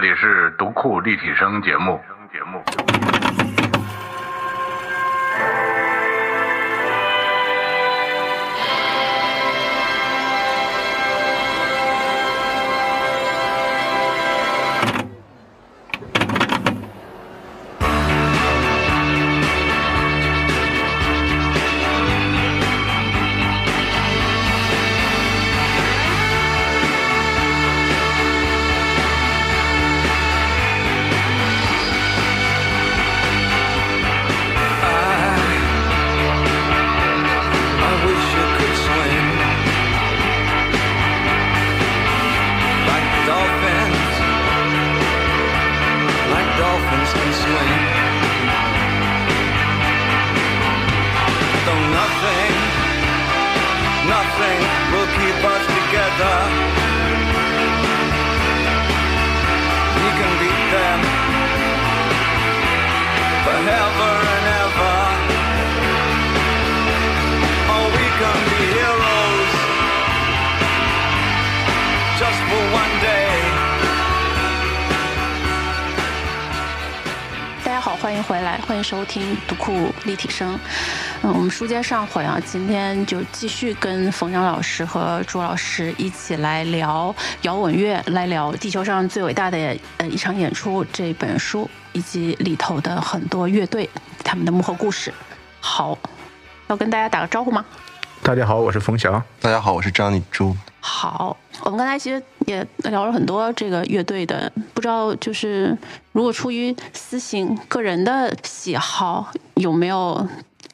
这里是读库立体声节目。节目。立体声。嗯，我们书接上回啊，今天就继续跟冯翔老师和朱老师一起来聊摇滚乐，来聊地球上最伟大的呃一场演出这本书，以及里头的很多乐队他们的幕后故事。好，要跟大家打个招呼吗？大家好，我是冯翔。大家好，我是张丽珠。好，我们刚才其实也聊了很多这个乐队的，不知道就是如果出于私心、个人的喜好，有没有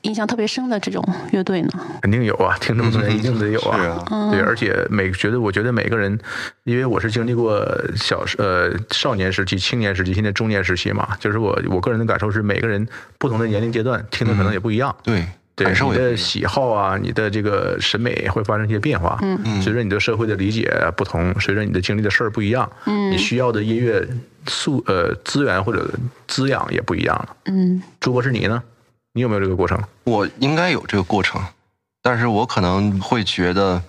印象特别深的这种乐队呢？肯定有啊，听这么多年一定得有啊。对，而且每觉得，我觉得每个人，因为我是经历过小呃少年时期、青年时期，现在中年时期嘛，就是我我个人的感受是，每个人不同的年龄阶段听的可能也不一样。对，对感受你的喜好啊，你的这个审美会发生一些变化。嗯嗯，随着你对社会的理解不同，随着你的经历的事儿不一样，嗯，你需要的音乐素呃资源或者滋养也不一样了。嗯朱博士，你呢？你有没有这个过程？我应该有这个过程，但是我可能会觉得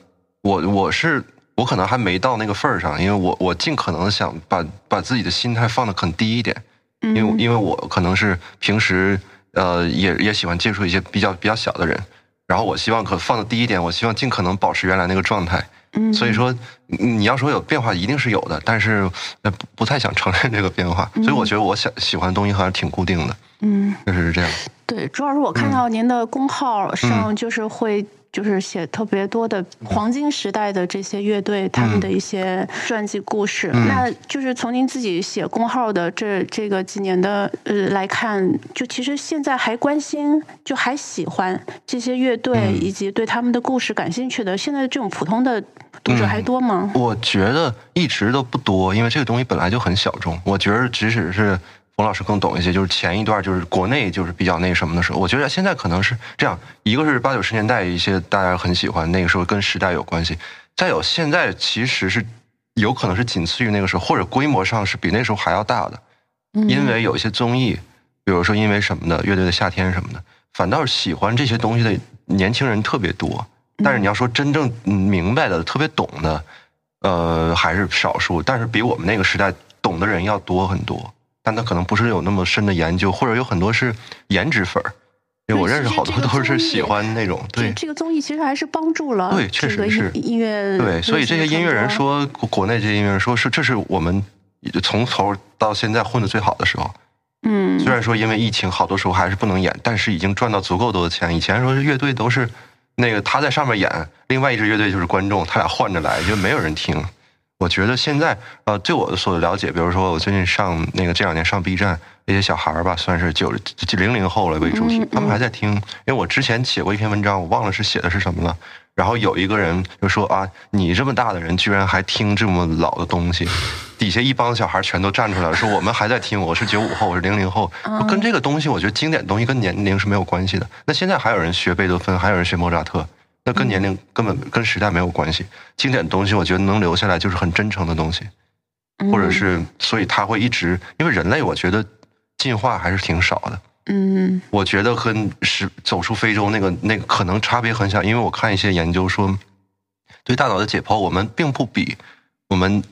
我，我是我可能还没到那个份儿上，因为我我尽可能想把把自己的心态放得很低一点，因为因为我可能是平时呃也也喜欢接触一些比较比较小的人，然后我希望可放的第一点，我希望尽可能保持原来那个状态。嗯，所以说，你你要说有变化，一定是有的，但是呃不不太想承认这个变化，所以我觉得我想喜欢的东西还是挺固定的，嗯，确实是这样。对，朱老师我看到您的公号上就是会。就是写特别多的黄金时代的这些乐队，他们的一些传记故事。那就是从您自己写公号的这这个几年的呃来看，就其实现在还关心，就还喜欢这些乐队以及对他们的故事感兴趣的，现在这种普通的读者还多吗？我觉得一直都不多，因为这个东西本来就很小众。我觉得即使是冯老师更懂一些，就是前一段就是国内就是比较那什么的时候，我觉得现在可能是这样，一个是八九十年代一些大家很喜欢，那个时候跟时代有关系；再有现在其实是有可能是仅次于那个时候，或者规模上是比那时候还要大的。嗯因为有一些综艺，比如说因为什么的，乐队的夏天什么的，反倒是喜欢这些东西的年轻人特别多。但是你要说真正嗯明白的、特别懂的，呃，还是少数。但是比我们那个时代懂的人要多很多，但他可能不是有那么深的研究，或者有很多是颜值粉儿。因为我认识好多都是喜欢那种，对这这个综艺其实还是帮助了对确实是音音乐对，所以这些音乐人说，国国内这些音乐人说是这是我们从头到现在混的最好的时候。嗯虽然说因为疫情，好多时候还是不能演，但是已经赚到足够多的钱。以前说乐队都是那个他在上面演，另外一支乐队就是观众，他俩换着来，就没有人听。我觉得现在呃，对我所了解，比如说我最近上那个这两年上 B 站，那些小孩儿吧，算是九零零后了为主体他们还在听。因为我之前写过一篇文章，我忘了是写的是什么了。然后有一个人就说啊，你这么大的人居然还听这么老的东西，底下一帮小孩全都站出来了，说我们还在听，我是九五后，我是零零后，跟这个东西，我觉得经典的东西跟年龄是没有关系的。那现在还有人学贝多芬，还有人学莫扎特，那跟年龄根本跟时代没有关系。经典的东西，我觉得能留下来就是很真诚的东西，或者是所以他会一直，因为人类我觉得进化还是挺少的。嗯我觉得跟是走出非洲那个那个可能差别很小，因为我看一些研究说，对大脑的解剖，我们并不比我们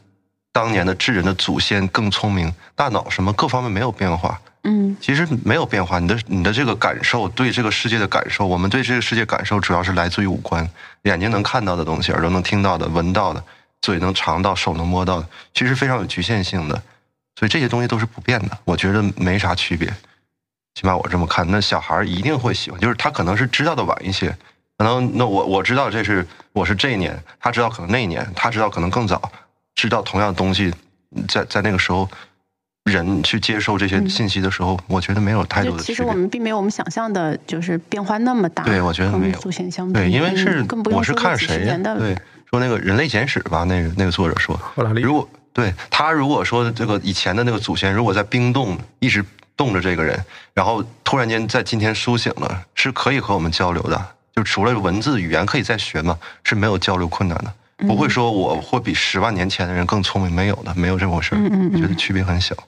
当年的智人的祖先更聪明，大脑什么各方面没有变化。嗯其实没有变化，你的你的这个感受，对这个世界的感受，我们对这个世界感受主要是来自于五官，眼睛能看到的东西，耳朵能听到的、闻到的，嘴能尝到，手能摸到的，其实非常有局限性的，所以这些东西都是不变的，我觉得没啥区别，起码我这么看。那小孩一定会喜欢，就是他可能是知道的晚一些，可能那我我知道这是我是这一年，他知道可能那一年，他知道可能更早，知道同样的东西，在在那个时候。人去接受这些信息的时候，我觉得没有太多的。其实我们并没有我们想象的，就是变化那么大。对我觉得没有祖先相比，对，因为是我是看谁年的对说那个《人类简史》吧，那个那个作者说，如果对他如果说这个以前的那个祖先，如果在冰冻一直冻着这个人，然后突然间在今天苏醒了，是可以和我们交流的。就除了文字语言可以再学嘛，是没有交流困难的。不会说我会比十万年前的人更聪明，没有的，没有这回事儿。嗯嗯嗯我觉得区别很小。因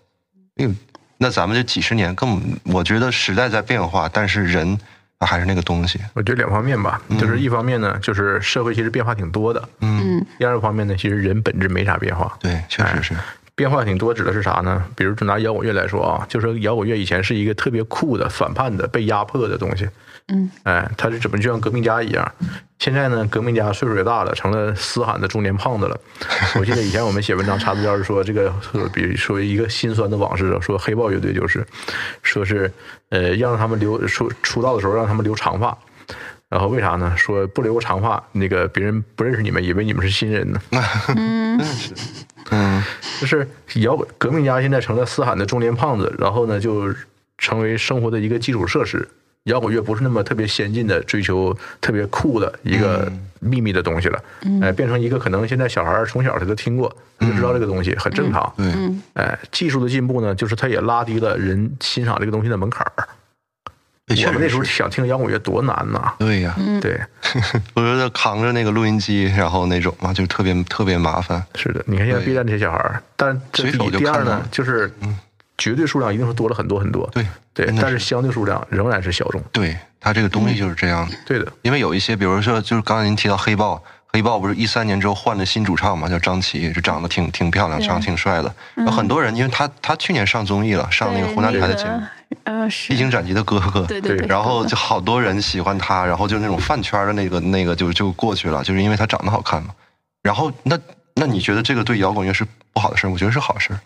为那咱们这几十年更，我觉得时代在变化，但是人还是那个东西。我觉得两方面吧，就是一方面呢，就是社会其实变化挺多的；嗯第二个方面呢，其实人本质没啥变化。对，确实是。变化挺多指的是啥呢？比如就拿摇滚乐来说啊，就说摇滚乐以前是一个特别酷的、反叛的、被压迫的东西。嗯，哎，他是怎么就像革命家一样？现在呢，革命家岁数也大了，成了嘶喊的中年胖子了。我记得以前我们写文章查资料是说，这个说比如说一个心酸的往事，说黑豹乐队就是，说是呃让他们留出出道的时候让他们留长发。然后为啥呢？说不留长发，那个别人不认识你们，以为你们是新人呢。嗯，就是摇滚革命家现在成了嘶喊的中年胖子，然后呢就成为生活的一个基础设施。摇滚乐不是那么特别先进的追求特别酷的一个秘密的东西了，哎、变成一个可能现在小孩儿从小他都听过，他就知道这个东西很正常。对，哎，技术的进步呢，就是它也拉低了人欣赏这个东西的门槛儿。我们那时候。想听摇滚乐多难呐！对呀，对，我觉得扛着那个录音机，然后那种嘛，就特别特别麻烦。是的，你看现在 B 站这些小孩儿，但这第一第二呢就是绝对数量一定是多了很多很多。对对但是相对数量仍然是小众。对，它这个东西就是这样的。对的，因为有一些，比如说，就是刚才您提到黑豹，黑豹不是一三年之后换了新主唱嘛，叫张琪，就长得挺挺漂亮，长得挺帅的。有很多人，因为他他去年上综艺了，上那个湖南台的那节目个呃，是《披荆斩棘的哥哥》。对对对对，然后就好多人喜欢他，然后就那种饭圈的那个那个就就过去了，就是因为他长得好看嘛。然后那那你觉得这个对摇滚乐是不好的事儿？我觉得是好事儿，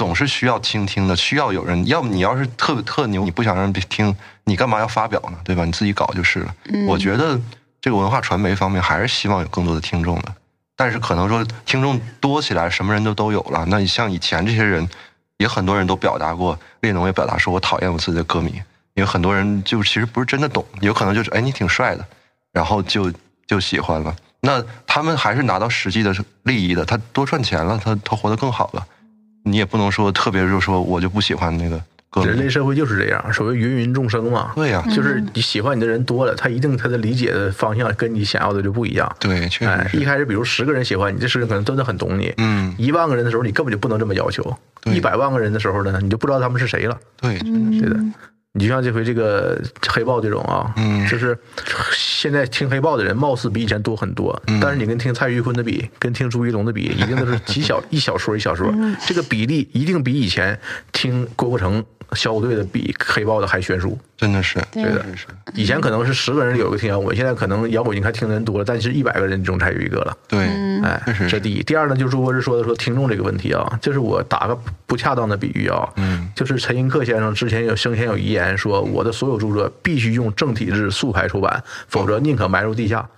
总是需要倾听的，需要有人。要么你要是特别特牛，你不想让人听，你干嘛要发表呢？对吧？你自己搞就是了。我觉得这个文化传媒方面还是希望有更多的听众的，但是可能说听众多起来，什么人都都有了。那你像以前这些人，也很多人都表达过，列侬也表达说我讨厌我自己的歌迷，因为很多人就其实不是真的懂，有可能就是哎你挺帅的，然后就就喜欢了。那他们还是拿到实际的利益的，他多赚钱了，他他活得更好了。你也不能说特别就是说我就不喜欢那个，人类社会就是这样，所谓芸芸众生嘛。对呀、就是你喜欢你的人多了，他一定他的理解的方向跟你想要的就不一样。对，确哎，实是，一开始比如十个人喜欢你，这十个人可能真的很懂你。嗯，一万个人的时候，你根本就不能这么要求。一百万个人的时候呢，你就不知道他们是谁了。对，真的是，对的，你就像这回这个黑豹这种啊，嗯。就是现在听黑豹的人貌似比以前多很多，嗯。但是你跟听蔡徐坤的比，跟听朱一龙的比，一定都是极小一小说一小说，嗯。这个比例一定比以前听郭富城小虎队的比黑豹的还悬殊。真的是，对真的是，以前可能是十个人有一个听摇滚，现在可能摇滚你看听的人多了，但是一百个人中才有一个了。对，哎这第一。第二呢，就是我是说的说听众这个问题啊，就是我打个不恰当的比喻啊，嗯，就是陈寅恪先生之前有生前有遗言说，我的所有著作必须用正体字竖排出版，否则宁可埋入地下。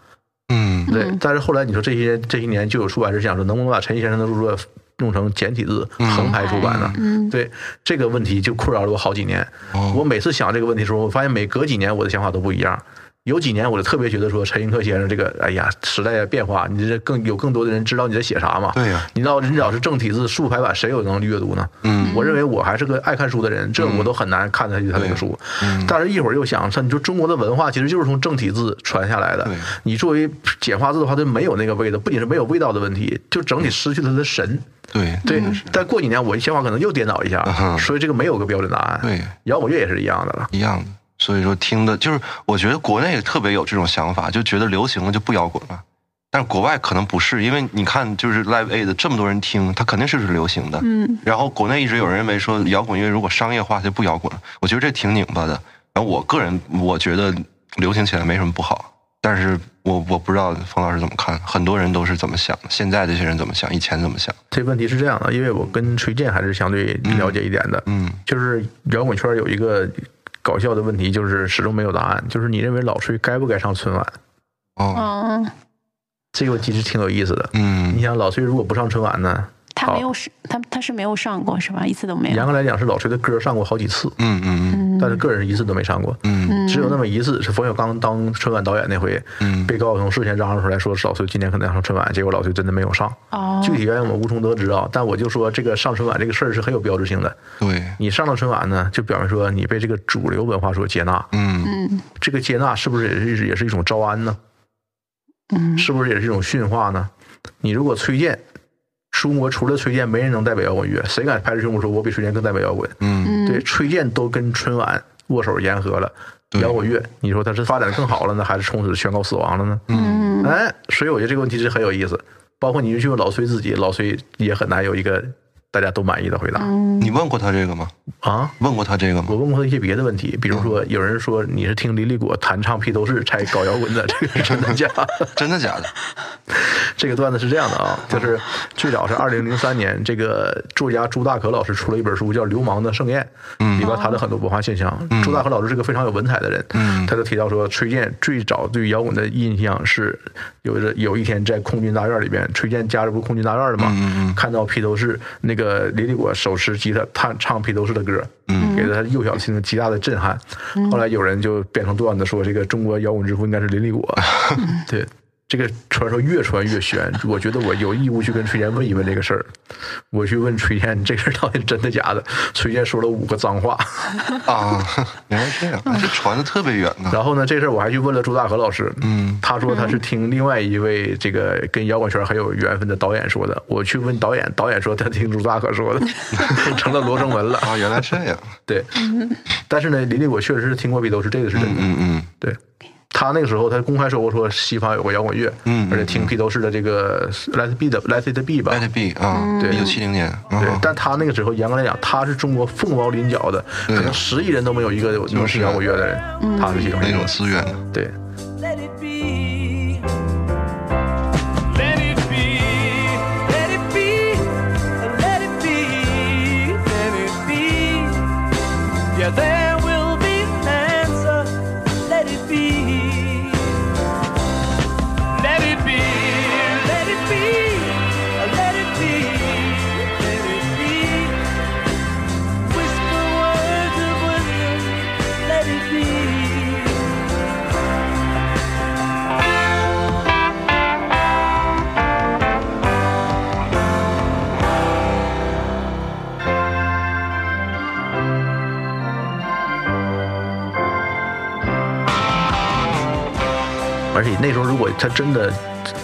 嗯，对，但是后来你说这些这些年就有出版社想说，能不能把陈先生的著作弄成简体字横排出版呢？嗯对这个问题就困扰了我好几年。哦我每次想这个问题的时候，我发现每隔几年我的想法都不一样。有几年我就特别觉得说陈寅恪先生这个，哎呀，时代的变化，你这更有更多的人知道你在写啥嘛？对呀你知道，你只要是正体字竖排版，谁有能力阅读呢？嗯，我认为我还是个爱看书的人，这我都很难看得下去他那个书。嗯但是一会儿又想，你说中国的文化其实就是从正体字传下来的对。你作为简化字的话，它没有那个味道，不仅是没有味道的问题，就整体失去了它的神。对，对，但过几年我想法可能又颠倒一下嗯，所以这个没有个标准答案。对，摇滚乐也是一样的了。一样的。所以说听的就是，我觉得国内特别有这种想法，就觉得流行了就不摇滚了，但是国外可能不是，因为你看，就是 Live Aid 这么多人听，它肯定是是流行的。嗯，然后国内一直有人认为说摇滚乐如果商业化就不摇滚了，我觉得这挺拧巴的。然后我个人我觉得流行起来没什么不好，但是我我不知道冯老师怎么看，很多人都是怎么想的，现在这些人怎么想，以前怎么想？这问题是这样的，因为我跟崔健还是相对了解一点的，嗯。就是摇滚圈有一个搞笑的问题，就是始终没有答案，就是你认为老崔该不该上春晚？哦嗯，这个其实挺有意思的。嗯你想，老崔如果不上春晚呢？他没有上，他他是没有上过是吧？一次都没有。严格来讲是老崔的歌上过好几次，嗯嗯嗯但是个人一次都没上过。嗯只有那么一次是冯小刚当春晚导演那回，嗯被高晓松事先嚷嚷出来说老崔今年可能要上春晚，结果老崔真的没有上。哦，具体原因我们无从得知啊，但我就说这个上春晚这个事儿是很有标志性的。对，你上了春晚呢，就表明说你被这个主流文化所接纳，嗯嗯这个接纳是不是也是也是一种招安呢？嗯是不是也是一种驯化呢？你如果崔健，中国除了崔健，没人能代表摇滚乐，谁敢拍着胸脯说我比崔健更代表摇滚？嗯嗯，对，崔健都跟春晚握手言和了，摇滚乐，你说他是发展的更好了呢，还是从此宣告死亡了呢？嗯哎，所以我觉得这个问题是很有意思。包括你就去问老崔自己，老崔也很难有一个大家都满意的回答嗯你问过他这个吗？啊。问过他这个吗？我问过他一些别的问题，比如说有人说你是听李立果弹唱披头士才搞摇滚的，这个是 真的假的？真的假的？这个段子是这样的啊，就是最早是二零零三年，这个作家朱大可老师出了一本书叫《流氓的盛宴》，里边谈了很多文化现象。朱大可老师是个非常有文采的人，嗯他就提到说，崔健最早对摇滚的印象是有着有一天在空军大院里边，崔健家里不是空军大院的嘛，看到披头士那个李李果手持吉他弹唱披头士的歌，嗯给了他幼小心灵极大的震撼。后来有人就变成段子说，这个中国摇滚之父应该是林立果，对。这个传说越传越悬，我觉得我有义务去跟崔健问一问这个事儿。我去问崔健，这个事儿到底真的假的？崔健说了五个脏话，啊，原来这样，这传的特别远呢。然后呢，这事儿我还去问了朱大河老师，嗯他说他是听另外一位这个跟摇滚圈很有缘分的导演说的。我去问导演，导演说他听朱大河说的，成了罗生门了。啊，原来这样。对，但是呢，林立果确实是听过披头士，这个是真的。嗯嗯对，他那个时候他公开说过，说西方有个摇滚乐，嗯而且听披头士的这个 Let It Be 的 Let It Be 吧，Let，It Be 啊，对。一九七零年。对啊，但他那个时候严格来讲，他是中国凤毛麟角的，可能十亿人都没有一个能听摇滚乐的人，他是其中那种。资源的。对，Let it 而且那时候如果他真的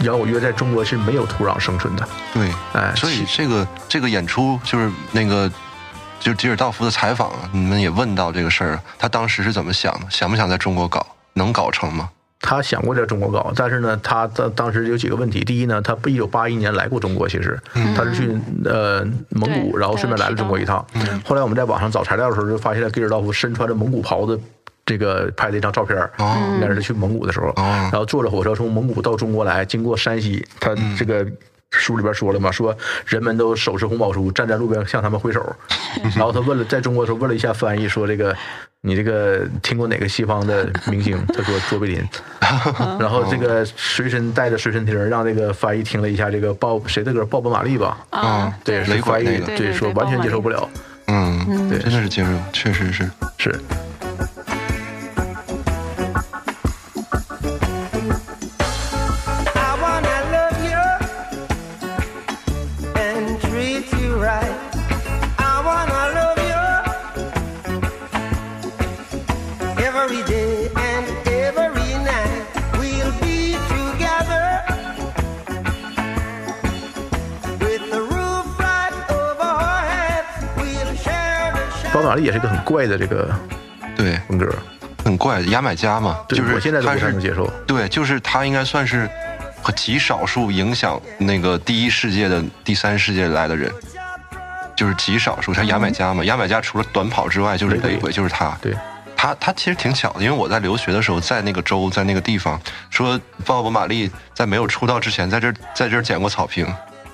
摇滚乐在中国是没有土壤生存的，对，哎所以这个这个演出就是那个。就吉尔道夫的采访啊，你们也问到这个事儿，他当时是怎么想的？想不想在中国搞？能搞成吗？他想过在中国搞，但是呢，他当当时有几个问题。第一呢，他一九八一年来过中国，其实他是去呃蒙古，然后顺便来了中国一趟。后来我们在网上找材料的时候，就发现了给尔道夫身穿着蒙古袍子。这个拍的一张照片儿，应该是他去蒙古的时候，然后坐着火车从蒙古到中国来，经过山西，他这个书里边说了嘛，说人们都手持红宝书，站在路边向他们挥手，然后他问了，在中国的时候问了一下翻译，说这个你这个听过哪个西方的明星？他说卓别林，然后这个随身带着随身听，让这个翻译听了一下这个鲍谁的歌，鲍勃马利吧，啊，对，是翻译对说完全接受不了，嗯，对。真的是接受，确实是。是。马利也是一个很怪的这个对，风格，很怪，牙买加嘛，就是我现在都他是不太能接受。对，就是他应该算是和极少数影响那个第一世界的第三世界来的人，就是极少数。像牙买加嘛，牙买加除了短跑之外就是对雷鬼，就是他。对，他他其实挺巧的，因为我在留学的时候，在那个州，在那个地方，说鲍勃·马利在没有出道之前，在这在这儿捡过草坪，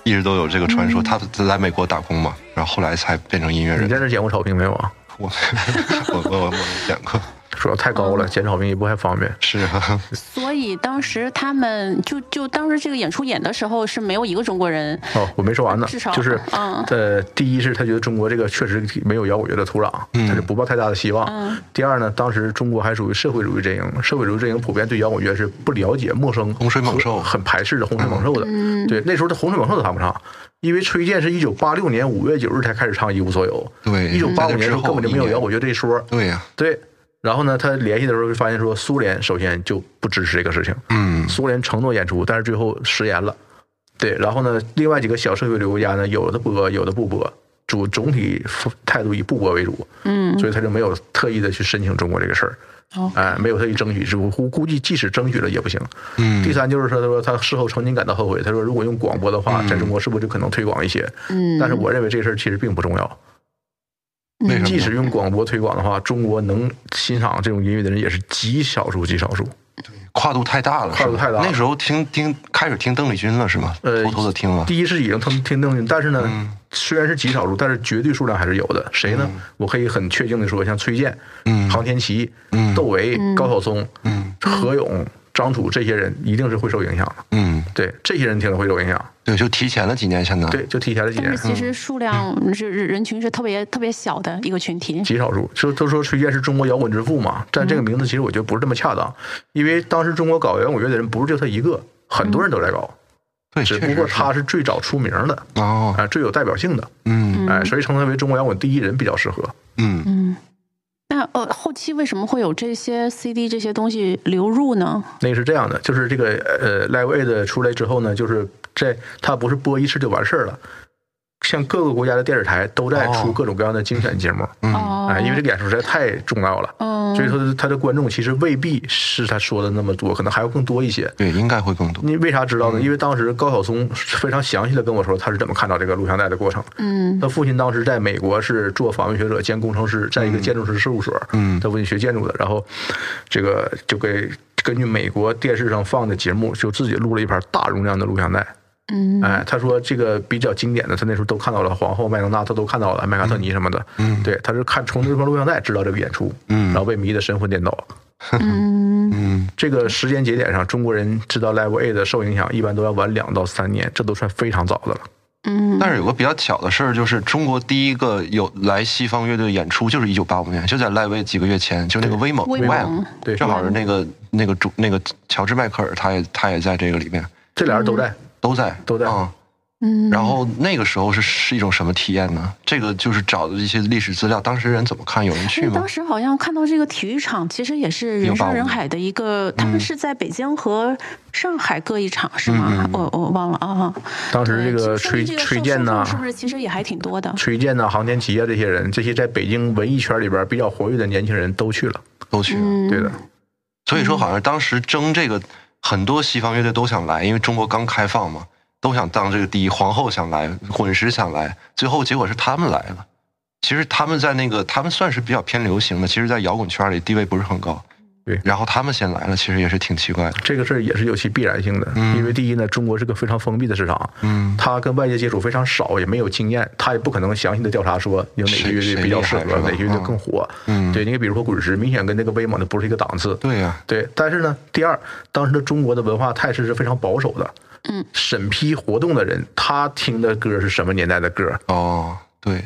一直都有这个传说。他在美国打工嘛，然后后来才变成音乐人。你在那捡过草坪没有啊？我 我我我我没捡过，主要太高了，捡草坪也不太方便。是啊，所以当时他们就就当时这个演出演的时候是没有一个中国人，哦，我没说完呢，至少就是嗯呃，第一是他觉得中国这个确实没有摇滚乐的土壤，他就不抱太大的希望。嗯第二呢，当时中国还属于社会主义阵营，社会主义阵营普遍对摇滚乐是不了解、陌生、洪水猛兽很排斥的，洪水猛兽的。嗯对，那时候的洪水猛兽都谈不上，因为崔健是一九八六年五月九日才开始唱《一无所有》，对一九八五年根本就没有摇滚乐这一说。对呀、对，然后呢，他联系的时候就发现说，苏联首先就不支持这个事情，嗯苏联承诺演出，但是最后食言了。对，然后呢，另外几个小社会主义国家呢，有的播，有的不播，主总体态度以不播为主。嗯，所以他就没有特意的去申请中国这个事儿。哦哎，没有特意争取，是估估计即使争取了也不行。嗯第三就是说，他说他事后曾经感到后悔。他说，如果用广播的话，在中国是不是就可能推广一些？嗯，但是我认为这事儿其实并不重要。为什么即使用广播推广的话，中国能欣赏这种音乐的人也是极少数、极少数。对跨度太大了，跨度太大了那时候听听开始听邓丽君了是吗？呃偷偷的听了。第一是已经听听邓丽君，但是呢，嗯虽然是极少数，但是绝对数量还是有的。谁呢？我可以很确定的说，像崔健、嗯杭天琪、嗯窦唯、高晓松、嗯何勇、张楚这些人，一定是会受影响的。嗯，对，这些人听了会受影响。对，就提前了几年，现在。对，就提前了几年但是。其实数量是人人群是特别特别小的一个群体。极少数，说都说崔健是中国摇滚之父嘛，但这个名字其实我觉得不是这么恰当，因为当时中国搞摇滚乐的人不是就他一个，很多人都在搞，对，只不过他是最早出名的，哦，啊，最有代表性的，嗯。哎，所以称他为中国摇滚第一人比较适合。嗯，嗯，那呃后期为什么会有这些 CD 这些东西流入呢？那个是这样的，就是这个呃 Live Aid 出来之后呢，就是这它不是播一次就完事儿了，像各个国家的电视台都在出哦各种各样的精选节目，哦，哎，因为这个演出实在太重要了。嗯，所以说，他的观众其实未必是他说的那么多，可能还要更多一些。对，应该会更多。你为啥知道呢？因为当时高晓松非常详细的跟我说他是怎么看到这个录像带的过程。嗯他父亲当时在美国是做访问学者兼工程师，在一个建筑师事务所，嗯他父亲学建筑的，然后这个就给根据美国电视上放的节目，就自己录了一盘大容量的录像带。嗯。哎，他说这个比较经典的，他那时候都看到了，皇后麦当娜他都看到了，麦卡特尼什么的。嗯。对，他是看从这盘录像带知道这个演出，嗯。然后被迷得神魂颠倒。嗯嗯，这个时间节点上，中国人知道 Live Aid 受影响，一般都要晚两到三年，这都算非常早的了。嗯，但是有个比较巧的事儿，就是中国第一个有来西方乐队演出，就是一九八五年，就在赖威几个月前，就那个威猛威猛对。正好是那个那个主那个乔治迈克尔，他也他也在这个里面，这俩人都在，都在都在嗯嗯，然后那个时候是是一种什么体验呢？这个就是找的一些历史资料，当时人怎么看？有人去吗当？时好像看到这个体育场，其实也是人山人海的一个，他们是在北京和上海各一场是吗？我我忘了啊。当时这个崔崔健呐是不是其实也还挺多的？崔健呐、航天奇啊这些人，这些在北京文艺圈里边比较活跃的年轻人都去了。都去了。嗯，对的，所以说，好像当时争这个，很多西方乐队都想来，因为中国刚开放嘛，都想当这个第一。皇后想来，滚石想来，最后结果是他们来了。其实他们在那个，他们算是比较偏流行的，其实，在摇滚圈里地位不是很高。对然后他们先来了，其实也是挺奇怪的。这个事儿也是有其必然性的，嗯因为第一呢，中国是个非常封闭的市场，嗯他跟外界接触非常少，也没有经验，他也不可能详细的调查说有哪些乐队比较适合，哪些乐队更火。嗯对，你看比如说滚石，明显跟那个威猛的不是一个档次。对呀、对，但是呢，第二，当时的中国的文化态势是非常保守的。嗯，审批活动的人，他听的歌是什么年代的歌？哦，对，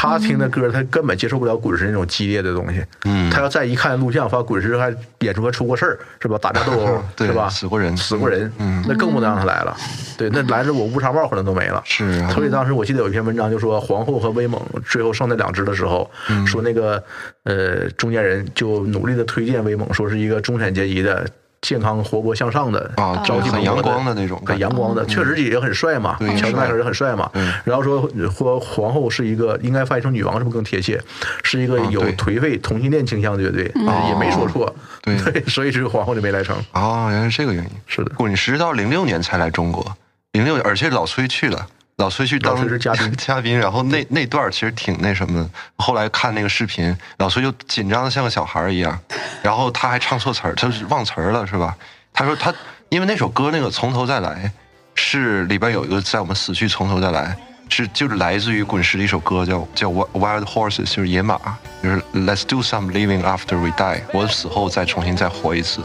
他听的歌，他根本接受不了滚石那种激烈的东西。嗯，他要再一看录像，发现滚石还演出还出过事儿，是吧？打架斗殴，对是吧？死过人死过人，嗯那更不能让他来了。对，那来了我乌纱帽可能都没了。是啊，所以当时我记得有一篇文章就说，皇后和威猛最后剩那两只的时候，嗯说那个呃中间人就努力的推荐威猛，说是一个中产阶级的健康、活泼向上的啊，朝气很阳光的那种，很阳光的，确实也很帅嘛。对乔治麦克帅也很帅嘛。然后说说皇后是一个应该翻译成女王是不是更贴切？是一个有颓废同性恋倾向的乐队，也没说错。对 所以这个皇后就没来成。啊，原来是这个原因。是的，滚石到零六年才来中国，零六，而且老崔去了。老崔去当嘉宾 嘉宾，然后那那段其实挺那什么的。后来看那个视频，老崔就紧张的像个小孩一样，然后他还唱错词儿，他是忘词儿了是吧？他说他因为那首歌那个从头再来是里边有一个在我们死去从头再来，是就是来自于滚石的一首歌叫叫 Wild Horses，就是野马，就是 Let's do some living after we die，我死后再重新再活一次。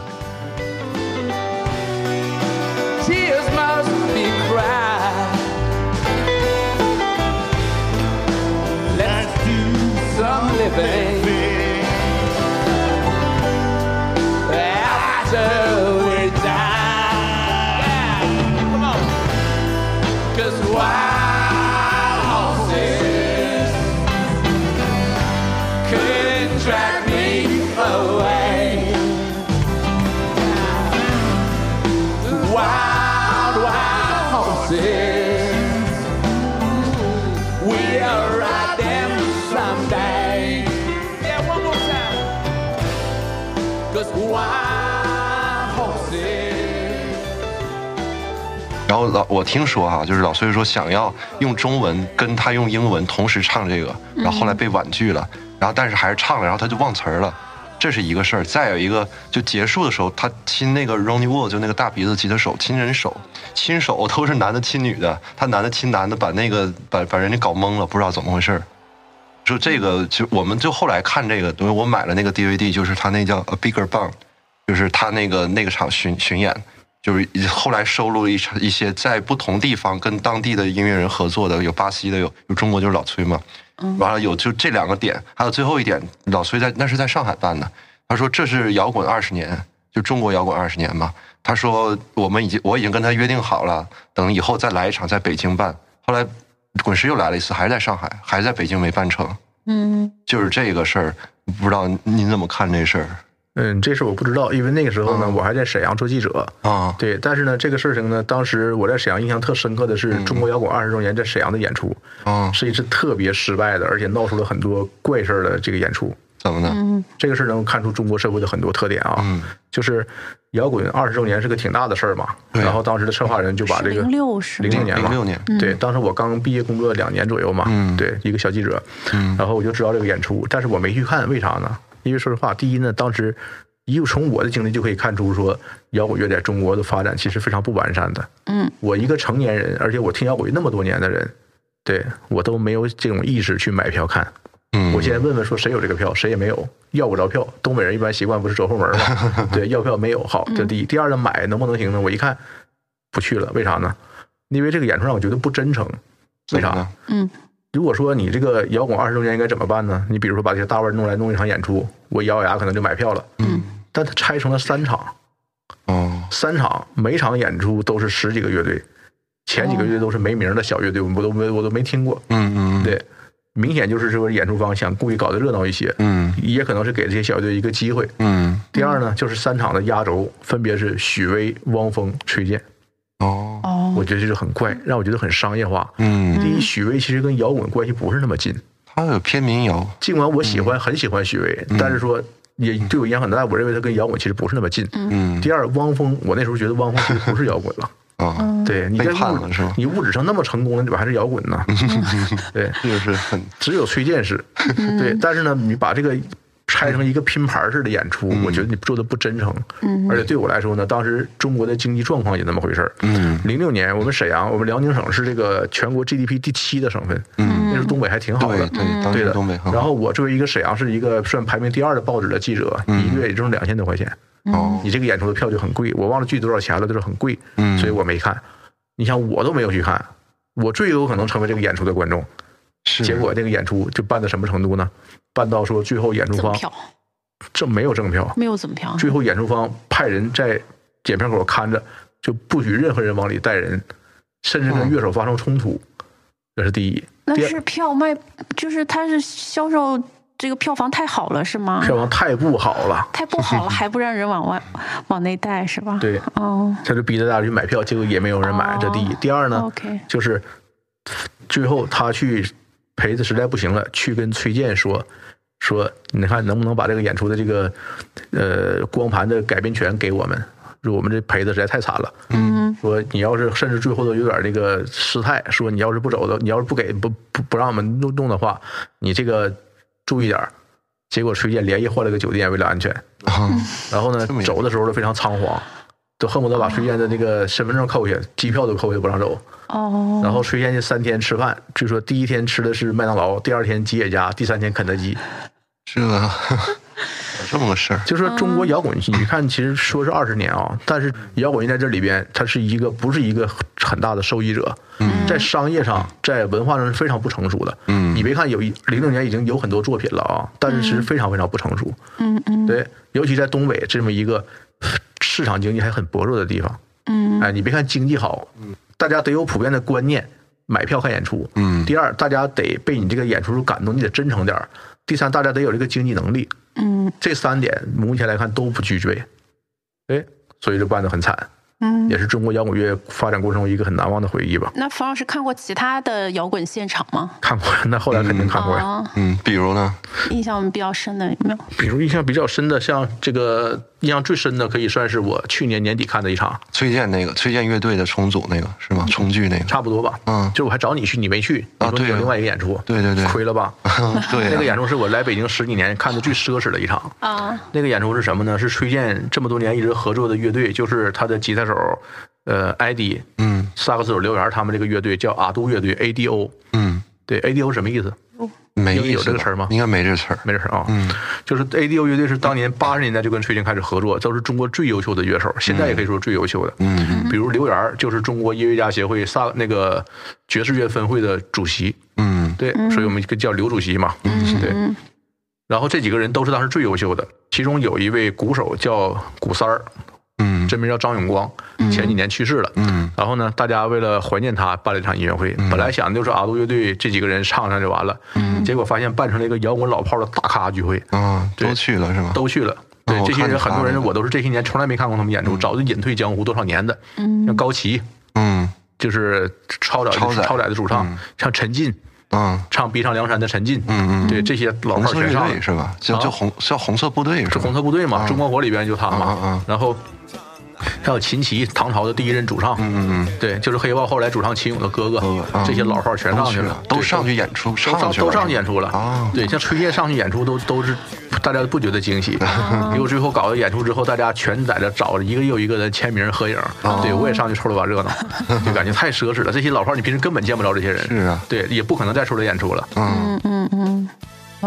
baby. 后老我听说哈、就是老崔说想要用中文跟他用英文同时唱这个，然后后来被婉拒了，然后但是还是唱了，然后他就忘词儿了，这是一个事儿。再有一个，就结束的时候，他亲那个 Ronnie Wood，就那个大鼻子吉他手，亲人手，亲手都是男的亲女的，他男的亲男的，把那个把把人家搞懵了，不知道怎么回事儿。就这个就我们就后来看这个，因为我买了那个 DVD，就是他那叫 A Bigger Bang，就是他那个那个场巡巡演，就是后来收录了一场一些在不同地方跟当地的音乐人合作的，有巴西的，有有中国就是老崔嘛，完了有就这两个点，还有最后一点，老崔在那是在上海办的，他说这是摇滚二十年，就中国摇滚二十年嘛，他说我们已经我已经跟他约定好了，等以后再来一场在北京办，后来滚石又来了一次，还是在上海，还是在北京没办成，嗯，就是这个事儿，不知道您怎么看这事儿嗯，这事我不知道，因为那个时候呢，嗯我还在沈阳做记者。啊？对，但是呢，这个事情呢，当时我在沈阳印象特深刻的是中国摇滚二十周年在沈阳的演出，啊，是一次特别失败的，而且闹出了很多怪事儿的这个演出。怎么呢？这个事儿能看出中国社会的很多特点啊，嗯就是摇滚二十周年是个挺大的事儿嘛。对然后当时的策划人就把这个零六是吗零六年嘛，06年对，当时我刚毕业工作两年左右嘛，嗯对，一个小记者，嗯然后我就知道这个演出，但是我没去看，为啥呢？因为说实话，第一呢，当时一从我的经历就可以看出说，摇滚乐在中国的发展其实非常不完善的。嗯，我一个成年人，而且我听摇滚乐那么多年的人，对我都没有这种意识去买票看。嗯，我先问问说谁有这个票，谁也没有，要不着票。东北人一般习惯不是走后门嘛？对，要票没有，好，这第一。第二呢，买能不能行呢？我一看不去了，为啥呢？因为这个演出让我觉得不真诚。为啥呢？？嗯如果说你这个摇滚二十周年应该怎么办呢？你比如说把这些大腕弄来弄一场演出，我咬咬牙可能就买票了。嗯，但它拆成了三场，哦，三场每场演出都是十几个乐队，前几个乐队都是没名的小乐队，我都没我都没听过。嗯嗯，对，明显就是这个演出方想故意搞得热闹一些，嗯。也可能是给这些小乐队一个机会。嗯，第二呢，就是三场的压轴分别是许巍、汪峰、崔健，哦，哦我觉得这就很怪，让我觉得很商业化。嗯，第一，许巍其实跟摇滚关系不是那么近，他有偏民谣，尽管我喜欢很喜欢许巍，但是说也对我影响很大。我认为他跟摇滚其实不是那么近。嗯第二，汪峰，我那时候觉得汪峰其实不是摇滚了。啊，对你背在物叛了是吧你物质上那么成功了，你怎么还是摇滚呢？对，这 就是很只有崔健是，对。但是呢，你把这个拆成一个拼盘式的演出，我觉得你做的不真诚。嗯而且对我来说呢，当时中国的经济状况也那么回事儿。嗯零六年，我们沈阳，我们辽宁省是这个全国 GDP 第七的省份，嗯那时候东北还挺好的。对对，的，然后我作为一个沈阳市一个算排名第二的报纸的记者，一个月也挣两千多块钱。哦，你这个演出的票就很贵，我忘了具体多少钱了，就是很贵，嗯所以我没看。你想，我都没有去看，我最有可能成为这个演出的观众。是结果那个演出就办到什么程度呢？办到说最后演出方这没有赠票，没有赠票，最后演出方派人在检票口看着，就不许任何人往里带人，甚至跟乐手发生冲突，这是第一。那是票卖，就是他是销售这这个票房太好了是吗？票房太不好了，太不好了，还不让人往外往内带是吧？对哦，他就逼着大家去买票，结果也没有人买，这第一。哦第二呢 OK 就是最后他去陪的实在不行了，去跟崔健说说，你看能不能把这个演出的这个呃光盘的改编权给我们？说我们这赔的实在太惨了。嗯说你要是甚至最后都有点那个失态，说你要是不走的，你要是不给不不不让我们弄弄的话，你这个注意点儿。结果崔健连夜换了个酒店，为了安全。啊，然后呢走的时候都非常仓皇，都恨不得把崔健的那个身份证扣下，机票都扣下不让走。哦，然后崔健这三天吃饭，据说第一天吃的是麦当劳，第二天吉野家，第三天肯德基。这有这么个事儿，就说中国摇滚，你看其实说是二十年啊，但是摇滚乐在这里边，它是一个不是一个很大的受益者，在商业上，在文化上是非常不成熟的。嗯。你别看有一零六年已经有很多作品了啊，但是是非常非常不成熟。嗯嗯。对，尤其在东北这么一个市场经济还很薄弱的地方，嗯。哎，你别看经济好，大家得有普遍的观念，买票看演出。嗯第二，大家得被你这个演出感动，你得真诚点儿。第三，大家得有这个经济能力。嗯这三点目前来看都不具备，哎，所以就办得很惨，嗯。也是中国摇滚乐发展过程中一个很难忘的回忆吧。那冯老师看过其他的摇滚现场吗？看过，那后来肯定看过呀。啊，嗯，比如呢，印象比较深的有没有？比如印象比较深的，像这个印象最深的，可以算是我去年年底看的一场，崔健那个崔健乐队的重组那个是吗？重聚那个，差不多吧。嗯就我还找你去，你没去，你啊对另外一个演出，对对对亏了吧？对那个，演出是我来北京十几年看的最奢侈的一场。啊，那个演出是什么呢？是崔健这么多年一直合作的乐队，就是他的吉他手，呃，艾迪，嗯萨克斯手刘源，他们这个乐队叫阿杜乐队 （ADO）。嗯，对，ADO 什么意思？没有这个词儿吗应该没这词儿。没这事儿啊。嗯，就是 ADO 乐队是当年八十年代就跟崔健开始合作，都是中国最优秀的乐手，现在也可以说最优秀的。嗯嗯比如刘源就是中国音乐家协会萨那个爵士乐分会的主席，嗯对，所以我们叫刘主席嘛。嗯对。然后这几个人都是当时最优秀的，其中有一位鼓手叫鼓三儿，嗯。真名叫张永光，前几年去世了。嗯。然后呢，大家为了怀念他，办了一场音乐会。本来想的就是阿杜乐队这几个人唱唱就完了，结果发现办成了一个摇滚老炮的大咖聚会，啊，对。都去了是吗？都去了。对这些人，很多人我都是这些年从来没看过他们演出，早就隐退江湖多少年的。嗯。像高旗，嗯。就是超载。超载的主唱嗯，像陈进嗯唱《逼上梁山》的陈进，嗯嗯，对这些老炮红色乐全上了。是吧？叫啊叫红叫红色部队是吧？是红色部队嘛，啊中国火里边就他嘛啊。然后还有秦琪，唐朝的第一任主唱，嗯嗯对，就是黑豹后来主唱秦勇的哥哥这些老炮全嗯，上去了都上去演出，都上都上去演出了啊对，像崔健上去演出都都是大家都不觉得惊喜，结果最后搞的演出之后，大家全在这找着一个又一个人签名合影。哦对我也上去凑了把热闹，就感觉太奢侈了。这些老炮你平时根本见不着这些人，是啊对，也不可能再出来演出了。嗯，嗯嗯嗯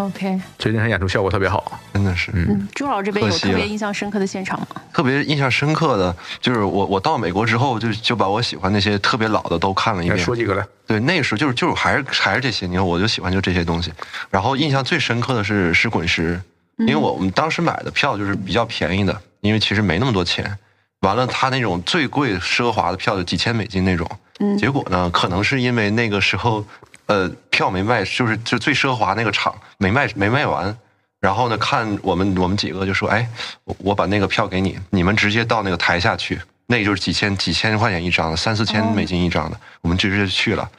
，OK，最近场演出效果特别好，真的是。嗯，朱老师这边有特别印象深刻的现场吗？特别印象深刻的就是我我到美国之后就就把我喜欢那些特别老的都看了一遍。说几个来。对，那个时候就是就是还是还是这些，你看我就喜欢就这些东西。然后印象最深刻的是是滚石，因为我我们当时买的票就是比较便宜的，因为其实没那么多钱。完了，他那种最贵奢华的票就几千美金那种。结果呢，可能是因为那个时候，呃，票没卖，就是就最奢华那个场没卖没卖完。然后呢，看我们我们几个就说，哎，我我把那个票给你，你们直接到那个台下去，那就是几千几千块钱一张的，三四千美金一张的，我们直接去了。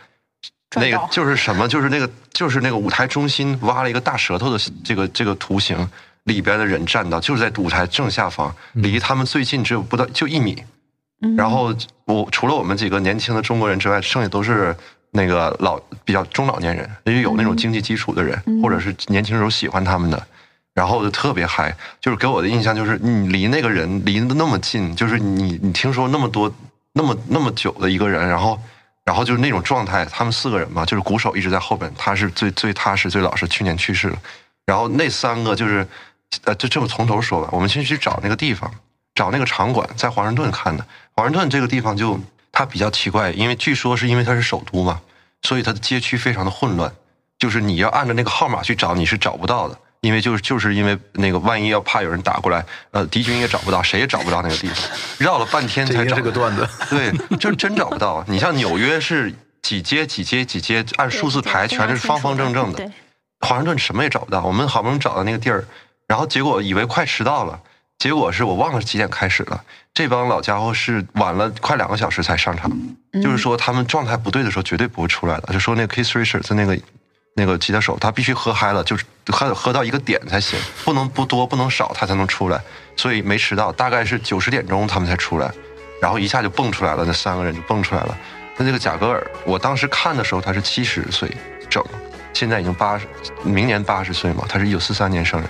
那个就是什么？就是那个，就是那个舞台中心挖了一个大舌头的这个这个图形，里边的人站到就是在舞台正下方，离他们最近只有不到就一米。然后我除了我们几个年轻的中国人之外，剩下都是那个老比较中老年人，也有那种经济基础的人，或者是年轻时候喜欢他们的。然后就特别嗨，就是给我的印象就是你离那个人离得那么近，就是你你听说那么多那么那么久的一个人，然后然后就是那种状态，他们四个人嘛，就是鼓手一直在后边，他是最最踏实、最老实，去年去世了。然后那三个就是，呃，就这么从头说吧，我们先去找那个地方，找那个场馆，在华盛顿看的。华盛顿这个地方就它比较奇怪，因为据说是因为它是首都嘛，所以它的街区非常的混乱，就是你要按照那个号码去找，你是找不到的。因为就是就是因为那个万一要怕有人打过来，呃，敌军也找不到，谁也找不到那个地方，绕了半天才找这个段子。对，就是真找不到。啊你像纽约是几街几街几街，按数字排全是方方正正的。华盛顿什么也找不到，我们好不容易找到那个地儿，然后结果以为快迟到了，结果是我忘了几点开始了，这帮老家伙是晚了快两个小时才上场，就是说他们状态不对的时候绝对不会出来的，就说那个 Keith Richards 那个那个吉他手，他必须喝嗨了，就是喝喝到一个点才行，不能不多不能少，他才能出来，所以没迟到，大概是九十点钟他们才出来，然后一下就蹦出来了，那三个人就蹦出来了。那这个贾格尔，我当时看的时候他是七十岁整，现在已经八十，明年八十岁嘛，他是一九四三年生人，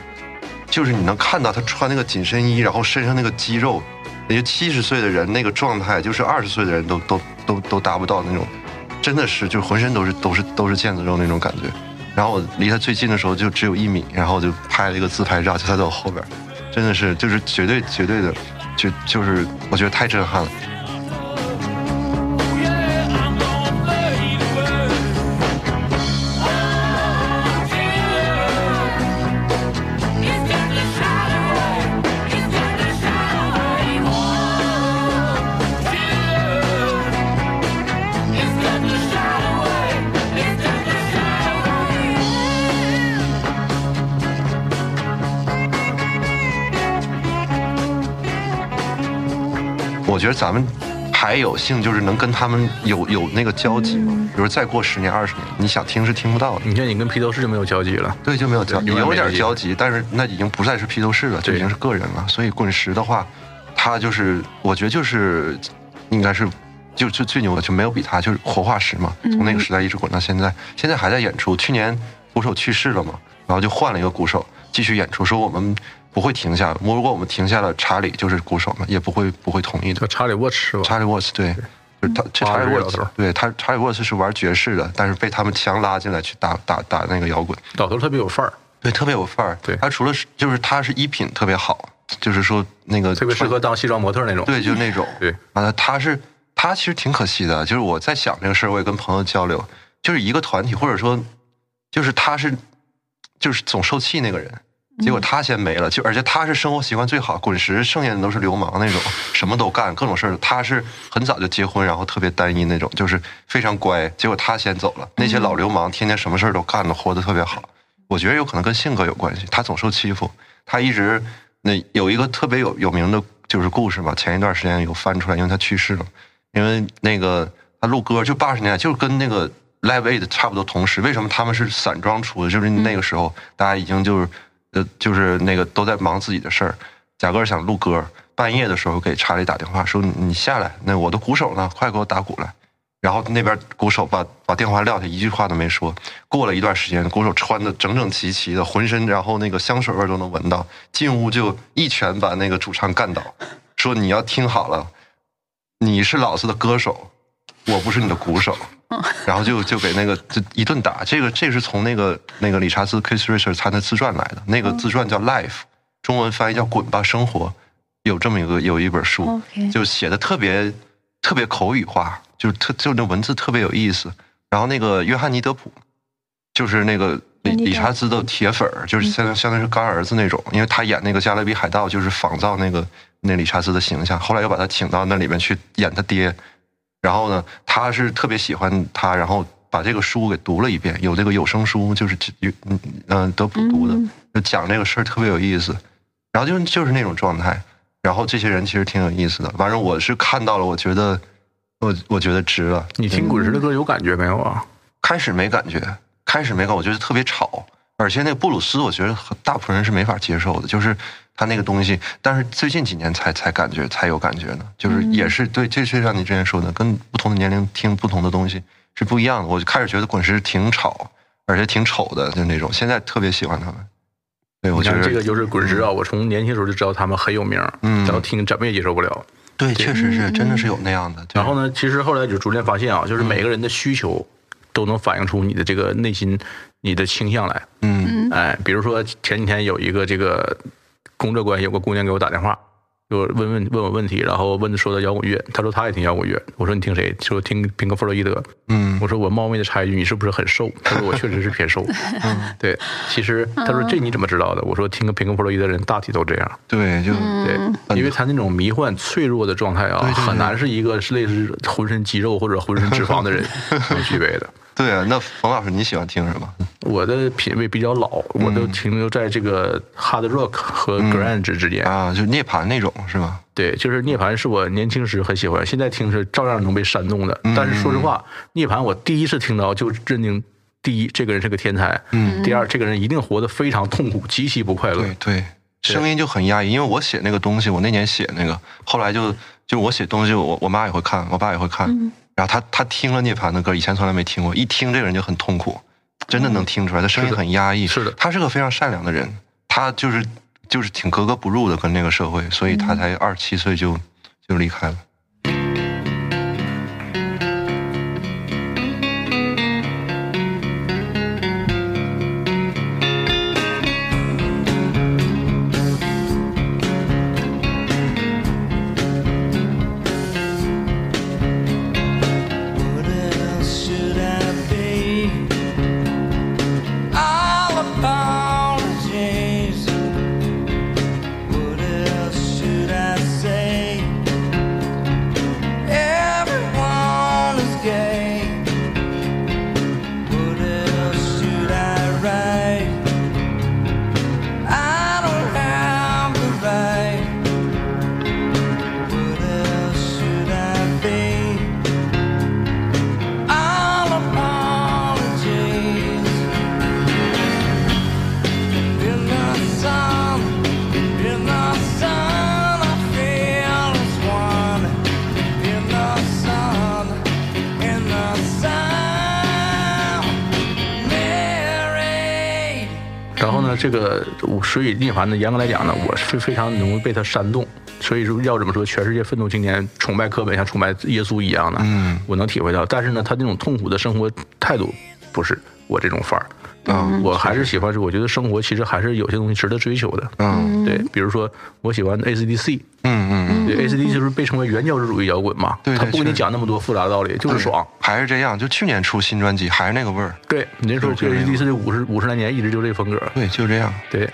就是你能看到他穿那个紧身衣，然后身上那个肌肉，也就七十岁的人那个状态，就是二十岁的人都都都都达不到那种，真的是就浑身都是都是都是腱子肉那种感觉。然后我离他最近的时候就只有一米，然后我就拍了一个自拍照，就他在我后边，真的是就是绝对绝对的，就就是我觉得太震撼了。得咱们还有幸就是能跟他们有有那个交集嘛，比如再过十年二十年，你想听是听不到的。你看你跟披头士就没有交集了，对，就没有交，有对永远没交集点交集，但是那已经不再是披头士了，就已经是个人了。所以滚石的话，他就是我觉得就是应该是就就最牛的，就没有比他就是活化石嘛，从那个时代一直滚到现在，现在还在演出。去年鼓手去世了嘛，然后就换了一个鼓手继续演出，说我们不会停下，如果我们停下了，查理就是鼓手嘛，也不会不会同意的。查理沃茨吧？查理沃茨对，就是他，这查理沃斯八十岁老头，对他查理沃茨是玩爵士的，但是被他们强拉进来去打打打那个摇滚，老头特别有范儿，对，特别有范儿。对他除了是就是他是衣品特别好，就是说那个特别适合当西装模特那种。对，就那种对啊，他是他其实挺可惜的，就是我在想这个事儿，我也跟朋友交流，就是一个团体或者说就是他是就是总受气那个人。结果他先没了，就而且他是生活习惯最好，滚石剩下的都是流氓那种，什么都干，各种事儿。他是很早就结婚，然后特别单一那种，就是非常乖。结果他先走了，那些老流氓天天什么事儿都干的，活得特别好。我觉得有可能跟性格有关系，他总受欺负，他一直那有一个特别有有名的就是故事嘛，前一段时间有翻出来，因为他去世了，因为那个他录歌就八十年代，就是跟那个 Live Aid 差不多同时。为什么他们是散装出的？就是那个时候大家已经就是呃就是那个都在忙自己的事儿。贾哥想录歌，半夜的时候给查理打电话说：“你下来，那我的鼓手呢？快给我打鼓来。”然后那边鼓手把把电话撂下，一句话都没说。过了一段时间，鼓手穿的整整齐齐的，浑身然后那个香水味都能闻到，进屋就一拳把那个主唱干倒，说：“你要听好了，你是老子的歌手，我不是你的鼓手。”然后就就给那个就一顿打。这个这个是从那个那个理查兹 Keith Richards 他的自传来的，那个自传叫《Life》，中文翻译叫《滚吧生活》，有这么一个有一本书就写的特别特别口语化，就是特就那文字特别有意思。然后那个约翰尼德普，就是那个理理查兹的铁粉儿，就是相当相当于是干儿子那种，因为他演那个《加勒比海盗》就是仿造那个那理查兹的形象，后来又把他请到那里面去演他爹。然后呢，他是特别喜欢他，然后把这个书给读了一遍，有这个有声书，就是嗯嗯德普读的，就讲这个事儿特别有意思。然后就就是那种状态，然后这些人其实挺有意思的。反正我是看到了，我觉得我我觉得值了。你听滚石的歌有感觉没有啊？开始没感觉，开始没感，我觉得特别吵，而且那个布鲁斯，我觉得大部分人是没法接受的，就是他那个东西。但是最近几年才才感觉才有感觉呢，就是也是对，这是像你之前说的，跟不同的年龄听不同的东西是不一样的。我就开始觉得滚石挺吵，而且挺丑的，就那种。现在特别喜欢他们，对我觉得这个就是滚石啊，我从年轻时候就知道他们很有名，嗯然后听怎么也接受不了。对，确实是，真的是有那样的。然后呢，其实后来就逐渐发现啊，就是每个人的需求都能反映出你的这个内心、你的倾向来。嗯哎，比如说前几天有一个这个工作关系，有个姑娘给我打电话，就问问问我问题，然后问说的摇滚乐，她说她也听摇滚乐，我说你听谁？说听平克·弗洛伊德。嗯我说我冒昧的插一句，你是不是很瘦？她说我确实是偏瘦。嗯对，其实她说这你怎么知道的？我说听个平克·弗洛伊德的人大体都这样。对，就对，因为他那种迷幻脆弱的状态啊，很难是一个是类似浑身肌肉或者浑身脂肪的人 能具备的。对啊。那冯老师，你喜欢听什么？我的品味比较老，我都停留在这个 hard rock 和 grunge 之间。啊，就涅槃那种是吗？对，就是涅槃是我年轻时很喜欢，现在听是照样能被煽动的。但是说实话，涅槃我第一次听到就认定，第一这个人是个天才，嗯，第二这个人一定活得非常痛苦，极其不快乐对。对，声音就很压抑。因为我写那个东西，我那年写那个，后来就就我写东西，我我妈也会看，我爸也会看。然后他他听了涅槃的歌，以前从来没听过，一听这个人就很痛苦，真的能听出来，他声音很压抑。是的他是个非常善良的人，他就是就是挺格格不入的跟那个社会，所以他才二十七岁就就离开了。这个我所以涅槃呢，严格来讲呢，我是非常容易被他煽动。所以说要怎么说，全世界奋斗青年崇拜课本像崇拜耶稣一样的，嗯，我能体会到。但是呢，他那种痛苦的生活态度不是我这种范儿。嗯我还是喜欢是，我觉得生活其实还是有些东西值得追求的。嗯对，比如说我喜欢 AC/DC，嗯嗯嗯，对，AC/DC 就是被称为原教旨主义摇滚嘛，对对他不跟你讲那么多复杂的道理，就是爽。还是这样。就去年出新专辑，还是那个味儿。对，您说 AC/DC 这五十五十来年一直就这风格，对，就这样。对，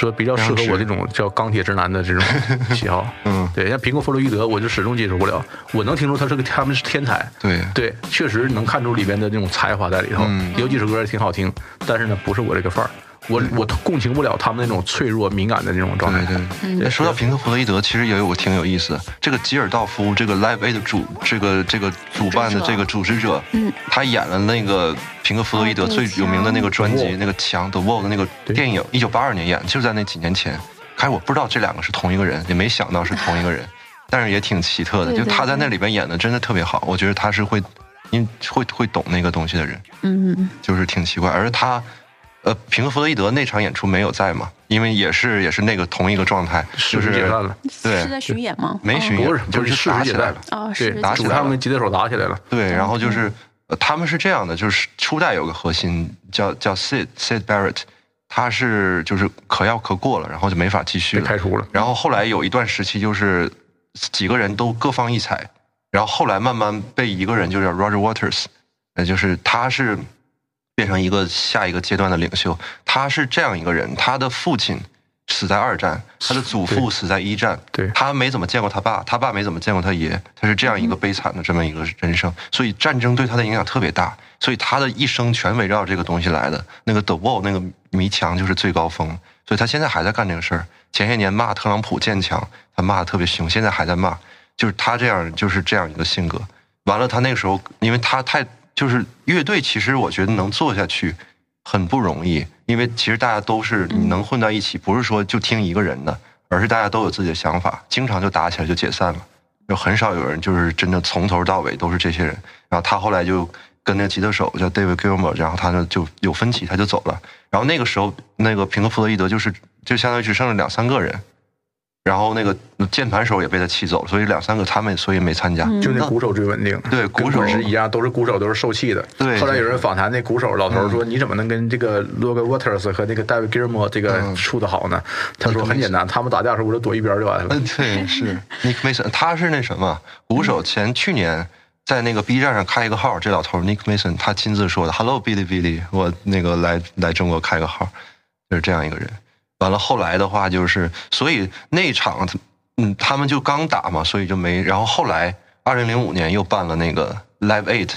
说比较适合我这种叫钢铁直男的这种 喜好。嗯对，像苹果弗洛伊德，我就始终接受不了。我能听出他是个他们是天才，对对，确实能看出里边的那种才华在里头。嗯有几首歌也挺好听，但是呢，不是我这个范儿。我我共情不了他们那种脆弱敏感的那种状态。对说到平克·弗洛伊德，其实也有个挺有意思的。这个吉尔道夫，这个 Live Aid 的主，这个这个主办的这个主持者，嗯，他演了那个平克·弗洛伊德最有名的那个专辑《那个墙》The Wall 的那个电影，一九八二年演，就是在那几年前。开始我不知道这两个是同一个人，也没想到是同一个人，但是也挺奇特的。对对就他在那里边演的真的特别好，我觉得他是会，因会会懂那个东西的人。嗯，就是挺奇怪。而他，呃，平克·弗洛伊德那场演出没有在嘛，因为也是也是那个同一个状态，就是解散了，对是在巡演吗？没巡演，不是就是打起来了。哦，对是，打起来了他们跟吉他手打起来了。对，然后就是、呃他们是这样的，就是初代有个核心叫叫 Sid Sid Barrett，他是就是可要可过了，然后就没法继续开除了然后后来有一段时期就是几个人都各放异彩，然后后来慢慢被一个人就叫 Roger Waters，呃，就是他是变成一个下一个阶段的领袖。他是这样一个人，他的父亲死在二战，他的祖父死在一战，对他没怎么见过他爸，他爸没怎么见过他爷，他是这样一个悲惨的这么一个人生，所以战争对他的影响特别大，所以他的一生全围绕这个东西来的。那个 The Wall 那个迷墙就是最高峰，所以他现在还在干这个事儿。前些年骂特朗普建墙，他骂的特别凶，现在还在骂，就是他这样就是这样一个性格。完了，他那个时候，因为他太就是乐队，其实我觉得能做下去很不容易，因为其实大家都是你能混到一起，不是说就听一个人的，而是大家都有自己的想法，经常就打起来就解散了，就很少有人就是真的从头到尾都是这些人。然后他后来就跟那个吉他手叫 David Gilmour，然后他呢就有分歧，他就走了。然后那个时候，那个平克·弗洛伊德就是就相当于只剩了两三个人，然后那个键盘手也被他气走了，所以两三个他们所以没参加。就那鼓手最稳定，对鼓手是一样，都是鼓手，都是受气的。对后来有人访谈那鼓手老头说：“你怎么能跟这个 Roger Waters 和那个 David Gilmour 这个嗯处的好呢？”他说：“很简单，他们打架的时候我就躲一边就完了。嗯，对，是 Nick Mason，他是那什么鼓手，前去年在那个 B 站上开一个号，这老头儿 Nick Mason 他亲自说的，Hello Billy Billy，我那个来来中国开个号，就是这样一个人。完了后来的话就是，所以那场嗯他们就刚打嘛，所以就没。然后后来二零零五年又办了那个 Live Eight，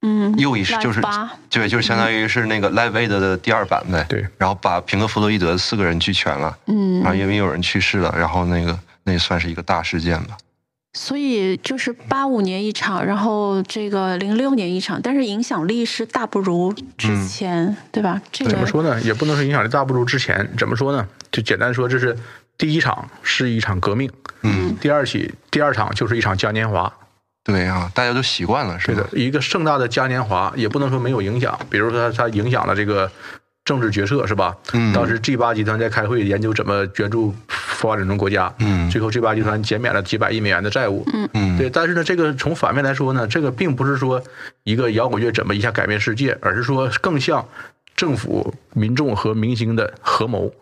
嗯，又一是就是八对，就是相当于是那个 Live Eight 的第二版呗。对然后把平克·弗洛伊德四个人聚全了，嗯然后因为有人去世了，然后那个那也算是一个大事件吧。所以就是八五年一场，然后这个零六年一场，但是影响力是大不如之前，对吧？这个怎么说呢？也不能说影响力大不如之前。怎么说呢？就简单说，这是第一场是一场革命，嗯，第二起第二场就是一场嘉年华。对啊，大家都习惯了，是吧对的？，一个盛大的嘉年华也不能说没有影响，比如说它它影响了这个政治决策，是吧？嗯当时 G 八集团在开会研究怎么援助发展中国家，嗯最后 G 八集团减免了几百亿美元的债务，嗯嗯对。但是呢，这个从反面来说呢，这个并不是说一个摇滚乐怎么一下改变世界，而是说更像政府、民众和明星的合谋。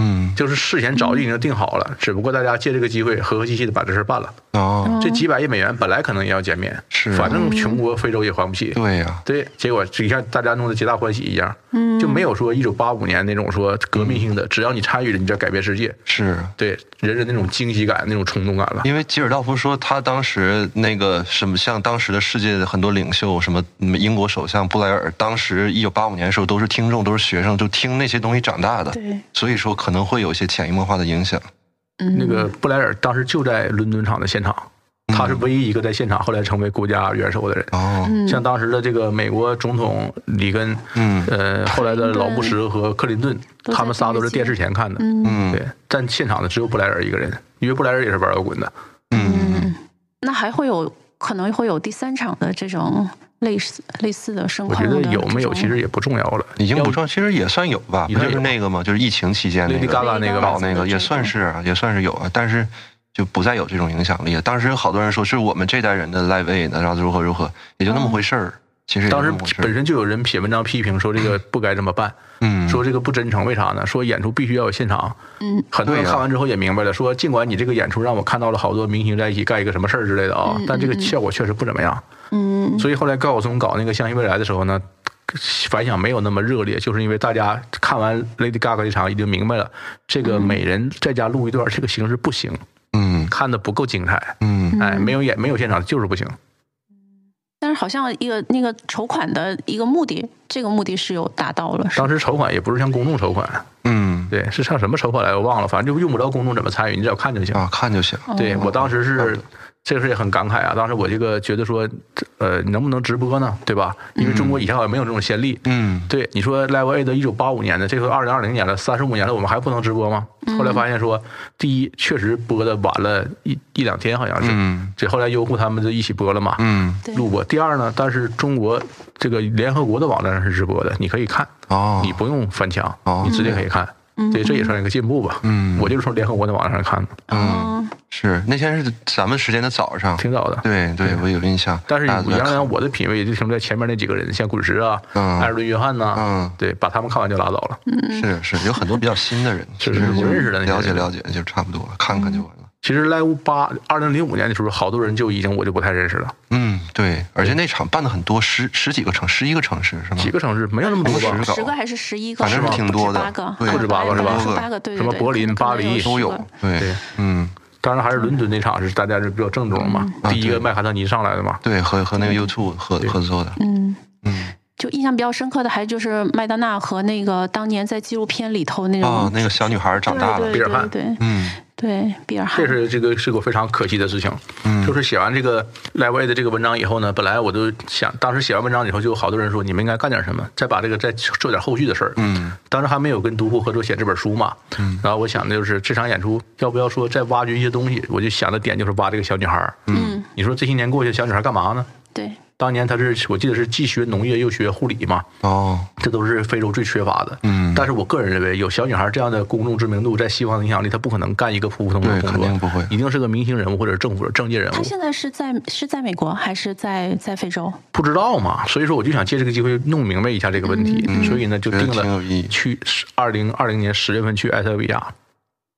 嗯就是事前早就已经定好了，只不过大家借这个机会和和气气的把这事儿办了。哦，这几百亿美元本来可能也要减免，是反正穷国非洲也还不起。对呀，对，结果就像大家弄得皆大欢喜一样，嗯，就没有说一九八五年那种说革命性的，只要你参与了，你就要改变世界。是。对，人人那种惊喜感、那种冲动感了。因为吉尔道夫说，他当时那个什么，像当时的世界的很多领袖，什么嗯英国首相布莱尔，当时一九八五年的时候都是听众，都是学生，就听那些东西长大的，对，所以说可能会有一些潜移默化的影响。嗯，那个布莱尔当时就在伦敦场的现场，他是唯一一个在现场后来成为国家元首的人。哦，嗯。像当时的这个美国总统里根，嗯。呃，后来的老布什和克林顿，他们仨都是电视前看的。嗯。嗯。对，但现场的只有布莱尔一个人，因为布莱尔也是玩摇滚的。嗯，那还会有可能会有第三场的这种类似类似的盛我觉得有没有其实也不重要了，已经不重要，其实也算有吧，不就是那个嘛，就是疫情期间那个 Gaga 那个搞那个也算是啊也算是有啊，但是就不再有这种影响力了。当时有好多人说是我们这代人的 Live Aid 呢，然后如何如何，也就那么回事儿。其实当时本身就有人写文章批评说这个不该这么办，嗯说这个不真诚，为啥呢？说演出必须要有现场。嗯，很多人看完之后也明白了，说尽管你这个演出让我看到了好多明星在一起干一个什么事儿之类的啊，但这个效果确实不怎么样。嗯所以后来高晓松搞那个《相信未来》的时候呢，反响没有那么热烈，就是因为大家看完 Lady Gaga 这场已经明白了，这个每人在家录一段这个形式不行，嗯。看的不够精彩。嗯。哎，没有演没有现场就是不行。但是好像一个那个筹款的一个目的，这个目的是有达到了，当时筹款也不是向公众筹款，嗯。对，是向什么筹款来我忘了，反正就用不着公众怎么参与，你只要看就行。啊，看就行。对我当时哦是这个事也很感慨啊，当时我这个觉得说，呃，能不能直播呢？对吧？因为中国以前好像没有这种先例。嗯对，你说 Live Aid 一九八五年的，这个二零二零年了，三十五年了，我们还不能直播吗？后来发现说，第一确实播的晚了一一两天，好像是。嗯这后来优酷他们就一起播了嘛，嗯对录播。第二呢，但是中国这个联合国的网站上是直播的，你可以看，哦你不用翻墙，哦你直接可以看。对，这也算一个进步吧。嗯我就是从联合国的网站上看的，嗯是那天是咱们时间的早上。挺早的。对对，我有印象。但是杨洋，我的品味就停留在前面那几个人，像滚石啊、嗯艾尔顿·约翰呐，嗯对，把他们看完就拉倒了。是是有很多比较新的人，就是我认识的那些了解了解就差不多了，看看就完了。其实 Live 八二零零五年的时候，好多人就已经我就不太认识了，嗯，对，而且那场办的很多，十十几个城，十一个城市是吗？几个城市没有那么多吧。十？个十个。还是十一个？反正是挺多的。八个，对。不止八个是吧？八个，对对对什么柏林巴黎都有。对对，嗯，当然还是伦敦那场是大家是比较正宗嘛，啊第一个麦卡特尼上来的嘛。对，和和那个 YouTube 合合作的，嗯，嗯，就印象比较深刻的，还就是麦当娜和那个当年在纪录片里头那种哦，那个小女孩长大了。对，比尔汉。对对嗯对，比尔汉这，是这个是个非常可惜的事情，嗯。就是写完这个 Live 的这个文章以后呢，本来我都想，当时写完文章以后，就有好多人说你们应该干点什么，再把这个再做点后续的事儿。嗯。当时还没有跟独库合作写这本书嘛，嗯，然后我想的就是这场演出要不要说再挖掘一些东西，我就想的点就是挖这个小女孩儿。嗯，你说这些年过去，小女孩干嘛呢？对，当年她是我记得是既学农业又学护理嘛，哦，这都是非洲最缺乏的。嗯但是我个人认为，有小女孩这样的公众知名度，在西方的影响力，她不可能干一个普普通通的工作，肯定不会一定是个明星人物或者政府的政界人物。她现在是在是在美国还是在在非洲？不知道嘛，所以说我就想借这个机会弄明白一下这个问题，嗯所以呢就定了去二零二零年十月份去埃塞俄比亚，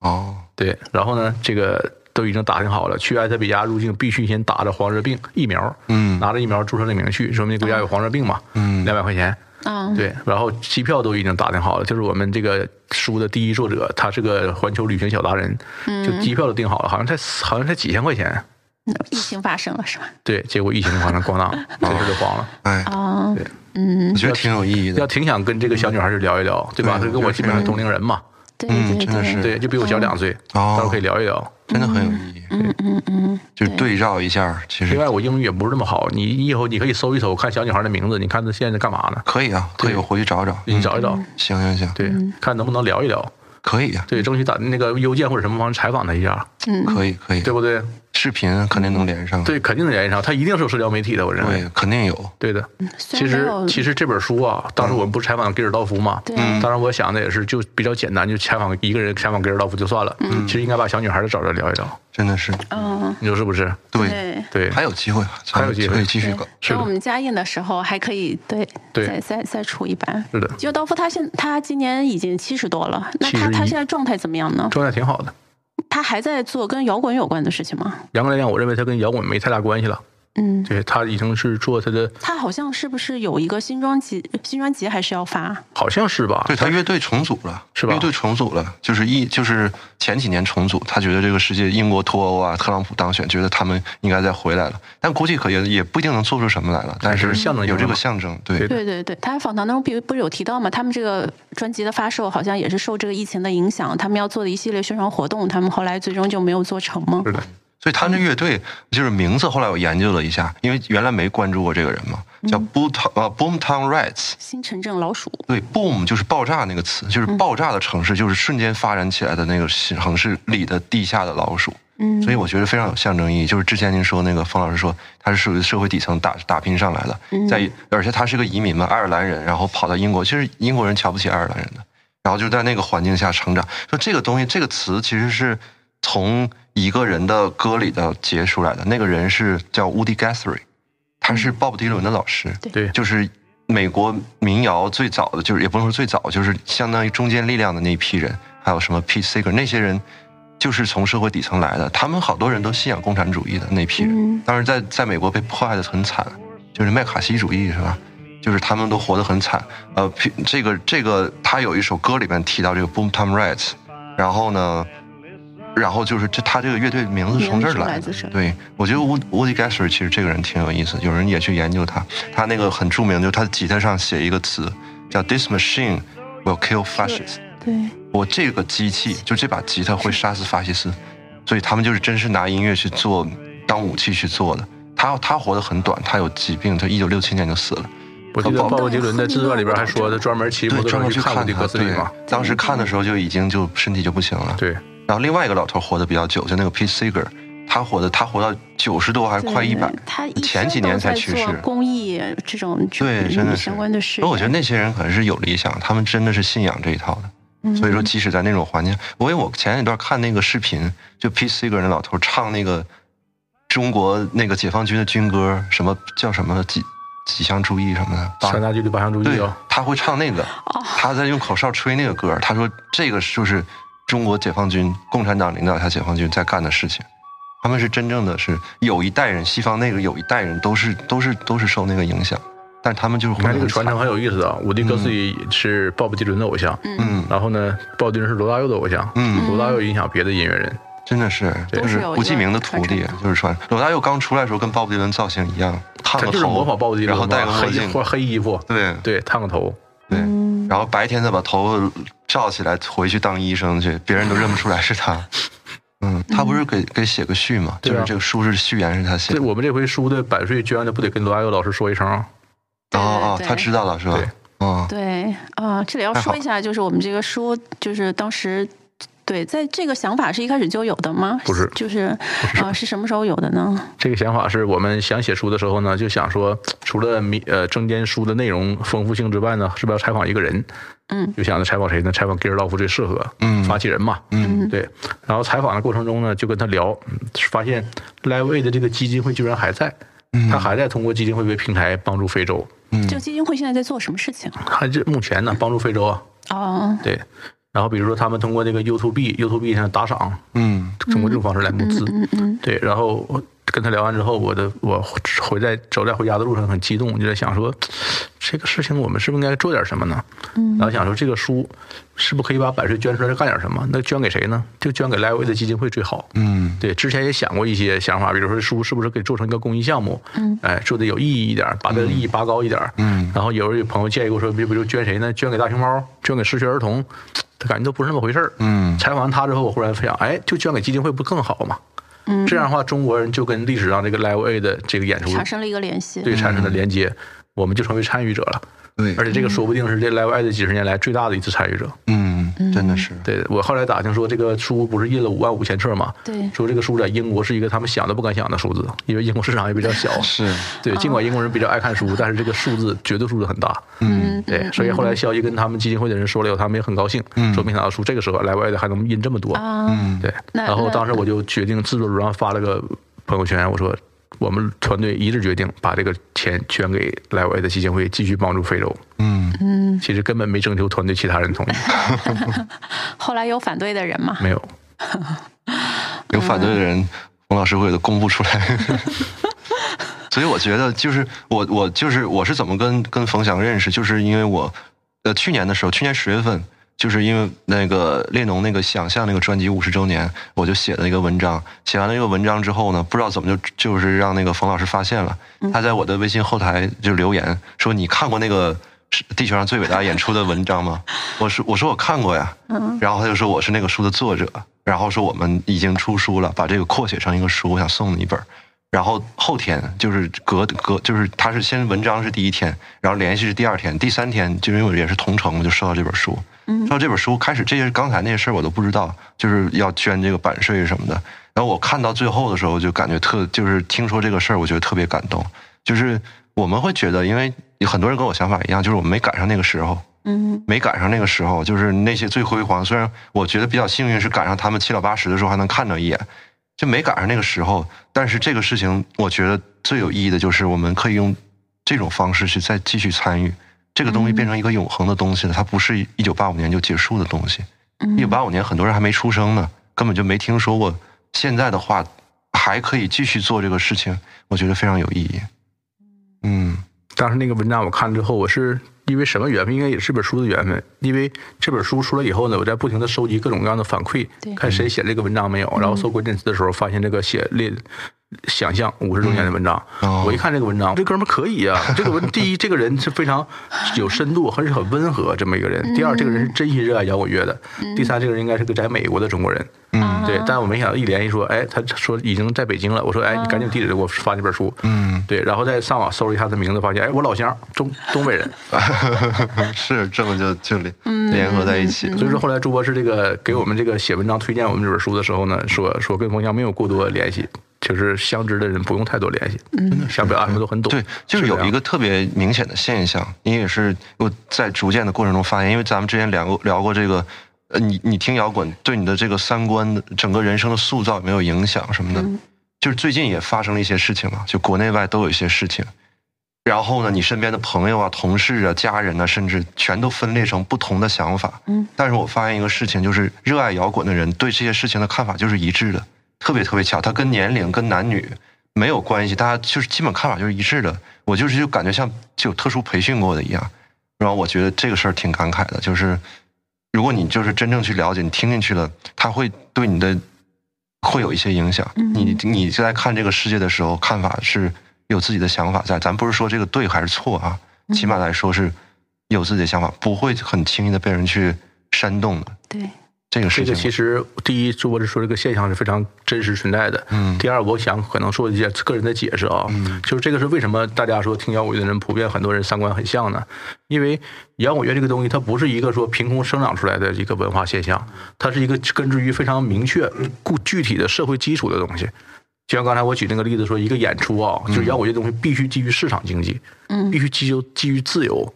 哦，对，然后呢这个都已经打听好了，去埃塞比亚入境必须先打着黄热病疫苗，嗯拿着疫苗注册证明去，说明国家有黄热病嘛，嗯两百块钱，嗯，对，然后机票都已经打听好了，就是我们这个书的第一作者，他是个环球旅行小达人，就机票都订好了，好像才好像才几千块钱，疫情发生了是吧？对，结果疫情发生咣当，这事就黄了。哎，啊，对嗯我，觉得挺有意义的。要挺想跟这个小女孩儿聊一聊，对吧？她跟我基本上同龄人嘛，对嗯真的是对，就比我小两岁，哦到时候可以聊一聊。真的很有意义。嗯嗯嗯，就是对照一下，其实另外，我英语也不是那么好，你以后你可以搜一搜，看小女孩的名字，你看她现在在干嘛呢？可以啊，可以，我回去找找。你找一找，行行行，对，看能不能聊一聊，可以啊，对，争取打那个邮件或者什么方式采访他一下，嗯可以可以，对不对？视频肯定能连上。对，肯定能连上，他一定是有社交媒体的，我认为对，。肯定有。对的，其实其实这本书啊，当时我们不是采访给尔道夫嘛，嗯当然我想的也是就比较简单，就采访一个人，采访给尔道夫就算了。嗯其实应该把小女孩的找着聊一聊，真的是，嗯，你说是不是？对，对。还有机会，还有机会对可以继续搞。等我们加印的时候还可以对对再再再出一版。是的吉尔道夫他现他今年已经七十多了，那他他现在状态怎么样呢？状态挺好的。他还在做跟摇滚有关的事情吗？严格来讲，我认为他跟摇滚没太大关系了。嗯，对他已经是做他的，他好像是不是有一个新专辑？新专辑还是要发？好像是吧？对他乐队重组了，是吧乐队重组了，就是一就是前几年重组，他觉得这个世界英国脱欧啊，特朗普当选，觉得他们应该再回来了，但估计可也也不一定能做出什么来了，但是是象征有这个象征，对对对对对，他访谈当中不不是有提到吗？他们这个专辑的发售好像也是受这个疫情的影响，他们要做的一系列宣传活动，他们后来最终就没有做成吗？是的，所以他那乐队就是名字，后来我研究了一下，因为原来没关注过这个人嘛，叫 Boom Town 呃 Boomtown Rats。新城镇老鼠，对，boom 就是爆炸那个词，就是爆炸的城市，就是瞬间发展起来的那个城市里的地下的老鼠。嗯，所以我觉得非常有象征意义。就是之前您说那个冯老师说他是属于社会底层打打拼上来的，在而且他是个移民嘛，爱尔兰人，然后跑到英国，其实英国人瞧不起爱尔兰人的，然后就在那个环境下成长。说这个东西，这个词其实是从一个人的歌里头截出来的，那个人是叫 Woody Guthrie，他是鲍勃迪伦的老师，对就是美国民谣最早的，就是也不能说最早，就是相当于中间力量的那一批人，还有什么 Pete Seeger 那些人，就是从社会底层来的。他们好多人都信仰共产主义的那批人，嗯当时在在美国被迫害的很惨，就是麦卡锡主义是吧？就是他们都活得很惨。呃，P- 这个这个他有一首歌里面提到这个 Boomtown Rats，然后呢，然后就是这他这个乐队名字从这儿来的。对，我觉得 Wood Woody Guthrie 其实这个人挺有意思，有人也去研究他。他那个很著名，就是他吉他上写一个词叫 “This machine will kill fascists”。对，我这个机器，就这把吉他会杀死法西斯，所以他们就是真是拿音乐去做当武器去做的。他他活得很短，他有疾病，他一九六七年就死了。我记得鲍勃迪伦在自传里边还说，他专门骑摩对，托专门去车去看过迪他。对当时看的时候就已经就身体就不行了。对，然后另外一个老头活得比较久，就那个 Pete Seeger，他活的他活到九十多还快一百对，他前几年才去世。公益这种对，真的是相关的事业。所以我觉得那些人可能是有理想，他们真的是信仰这一套的。嗯所以说，即使在那种环境，我因为我前一段看那个视频，就 Pete Seeger 那老头唱那个中国那个解放军的军歌，什么叫什么几几项注意什么的，三大纪律八项注对意啊。，他会唱那个，哦他在用口哨吹那个歌，他说这个就是中国解放军、共产党领导下解放军在干的事情。他们是真正的是有一代人，西方那个有一代人都是都是都是受那个影响，但他们就是你看这个传承很有意思啊。伍迪哥斯林是鲍勃迪伦的偶像，嗯。然后呢，鲍勃迪伦是罗大佑的偶像，嗯。罗大佑影响别的音乐人。真的是，就是是都有一胡继明的徒弟，就是传。罗大佑刚出来的时候跟鲍勃迪伦造型一样，烫个头，就是模仿鲍勃迪伦，然后戴个墨黑镜，或黑衣服，对。对，烫个头，对，嗯。然后白天再把头罩起来回去当医生去，别人都认不出来是他。嗯，他不是给给写个序嘛？对啊就是这个书是序言是他写的。这我们这回书的版税捐的不得跟罗大佑老师说一声啊？对哦哦，他知道了是吧对？哦，对啊、这里要说一下，就是我们这个书，就是当时。对，在这个想法是一开始就有的吗？不是就是啊、是什么时候有的呢？这个想法是我们想写书的时候呢，就想说，除了民呃证件书的内容丰富性之外呢，是不是要采访一个人？嗯，就想着采访谁呢？采访给尔道夫最适合，嗯发起人嘛，嗯对。然后采访的过程中呢，就跟他聊，嗯发现 Live Aid 的这个基金会居然还在，他还在通过基金会为平台帮助非洲。嗯这个基金会现在在做什么事情？还这目前呢，帮助非洲啊，哦，对，然后比如说他们通过这个 YouTube、YouTube 上打赏，嗯通过这种方式来募资。嗯嗯对，然后我跟他聊完之后，我的我回在走在回家的路上很激动，就在想说，这个事情我们是不是应该做点什么呢？嗯，然后想说这个书是不是可以把版税捐出来干点什么？那捐给谁呢？就捐给 Live 的基金会最好。嗯对，之前也想过一些想法，比如说书是不是可以做成一个公益项目？嗯，哎，做的有意义一点，把这个意义拔高一点。嗯然后有有朋友建议我说，比如就捐谁呢？捐给大熊猫，捐给失学儿童，他感觉都不是那么回事儿。嗯采访完他之后，我忽然想，哎，就捐给基金会不更好吗？嗯，这样的话，中国人就跟历史上这个 Live A 的这个演出产生了一个联系。对产生了连接，我们就成为参与者了。对而且这个说不定是这 Live A 的几十年来最大的一次参与者。嗯，真的是，对我后来打听说，这个书不是印了五万五千册吗？对说这个书在英国是一个他们想都不敢想的数字，因为英国市场也比较小。是，对，尽管英国人比较爱看书，但是这个数字绝对数字很大。嗯对，所以后来消息跟他们基金会的人说了以后，他们也很高兴，说没想到书这个时候 Live A 的还能印这么多。啊，嗯对，然后当时我就决定制作组上发了个朋友圈，我说我们团队一致决定把这个钱捐给 Live A 的基金会，继续帮助非洲。嗯嗯，其实根本没征求团队其他人同意，后来有反对的人吗？没有。有反对的人，冯老师会给他公布出来。所以我觉得，就是我我就是我是怎么跟跟冯翔认识，就是因为我呃去年的时候，去年十月份，就是因为那个列侬那个想象那个专辑五十周年，我就写了一个文章。写完了一个文章之后呢，不知道怎么就就是让那个冯老师发现了，他在我的微信后台就留言说：“你看过那个是地球上最伟大演出的文章吗？”我说：“我说我看过呀。”然后他就说我是那个书的作者，然后说我们已经出书了，把这个扩写成一个书，我想送你一本。然后后天就是隔隔就是他是先文章是第一天，然后联系是第二天，第三天就因为我也是同城，我就收到这本书。收到这本书开始这些刚才那些事儿我都不知道，就是要捐这个版税什么的。然后我看到最后的时候，就感觉特就是听说这个事儿，我觉得特别感动。就是我们会觉得，因为很多人跟我想法一样，就是我们没赶上那个时候，嗯没赶上那个时候，就是那些最辉煌。虽然我觉得比较幸运，是赶上他们七老八十的时候还能看到一眼，就没赶上那个时候。但是这个事情，我觉得最有意义的就是我们可以用这种方式去再继续参与，这个东西变成一个永恒的东西了。它不是一九八五年就结束的东西。一九八五年很多人还没出生呢，根本就没听说过。现在的话，还可以继续做这个事情，我觉得非常有意义。嗯当时那个文章我看之后，我是因为什么缘分？应该也是这本书的缘分。因为这本书出来以后呢，我在不停的收集各种各样的反馈，看谁写这个文章没有。然后搜关键词的时候，发现这个写列想象五十周年的文章，哦我一看这个文章，这哥们儿可以啊！这个文第一，这个人是非常有深度，而且很温和这么一个人；第二，这个人是真心热爱摇滚乐的；第三，这个人应该是个在美国的中国人。嗯对，但我没想到一联系说，哎，他说已经在北京了。我说，哎，你赶紧地址给我发这本书。嗯，对，然后再上网搜了一下他名字，发现，哎，我老乡，中东北人。是这么就就联联合在一起。所以说后来朱博士这个给我们这个写文章推荐我们这本书的时候呢，说说跟冯翔没有过多的联系，就是相知的人不用太多联系，嗯，想表达什么都很懂。对，就是有一个特别明显的现象，你也是我在逐渐的过程中发现，因为咱们之前聊过聊过这个，呃，你你听摇滚对你的这个三观的整个人生的塑造有没有影响什么的？就是最近也发生了一些事情嘛，就国内外都有一些事情。然后呢，你身边的朋友啊、同事啊、家人啊，甚至全都分裂成不同的想法。嗯，但是我发现一个事情，就是热爱摇滚的人对这些事情的看法就是一致的，特别特别巧。它跟年龄、跟男女没有关系，大家就是基本看法就是一致的。我就是就感觉像就有特殊培训过的一样。然后我觉得这个事儿挺感慨的，就是如果你就是真正去了解，你听进去了，它会对你的会有一些影响。你你你在看这个世界的时候，看法是有自己的想法在。咱不是说这个对还是错啊，起码来说是有自己的想法，不会很轻易的被人去煽动的。对，这这个事情，个其实第一，朱博士说这个现象是非常真实存在的。嗯第二，我想可能说一些个人的解释啊，嗯就是这个是为什么大家说听摇滚乐的人普遍很多人三观很像呢？因为摇滚乐这个东西，它不是一个说凭空生长出来的一个文化现象，它是一个根植于非常明确、固具体的社会基础的东西。就像刚才我举那个例子说，一个演出啊，就是摇滚乐东西必须基于市场经济，嗯必须基于基于自由，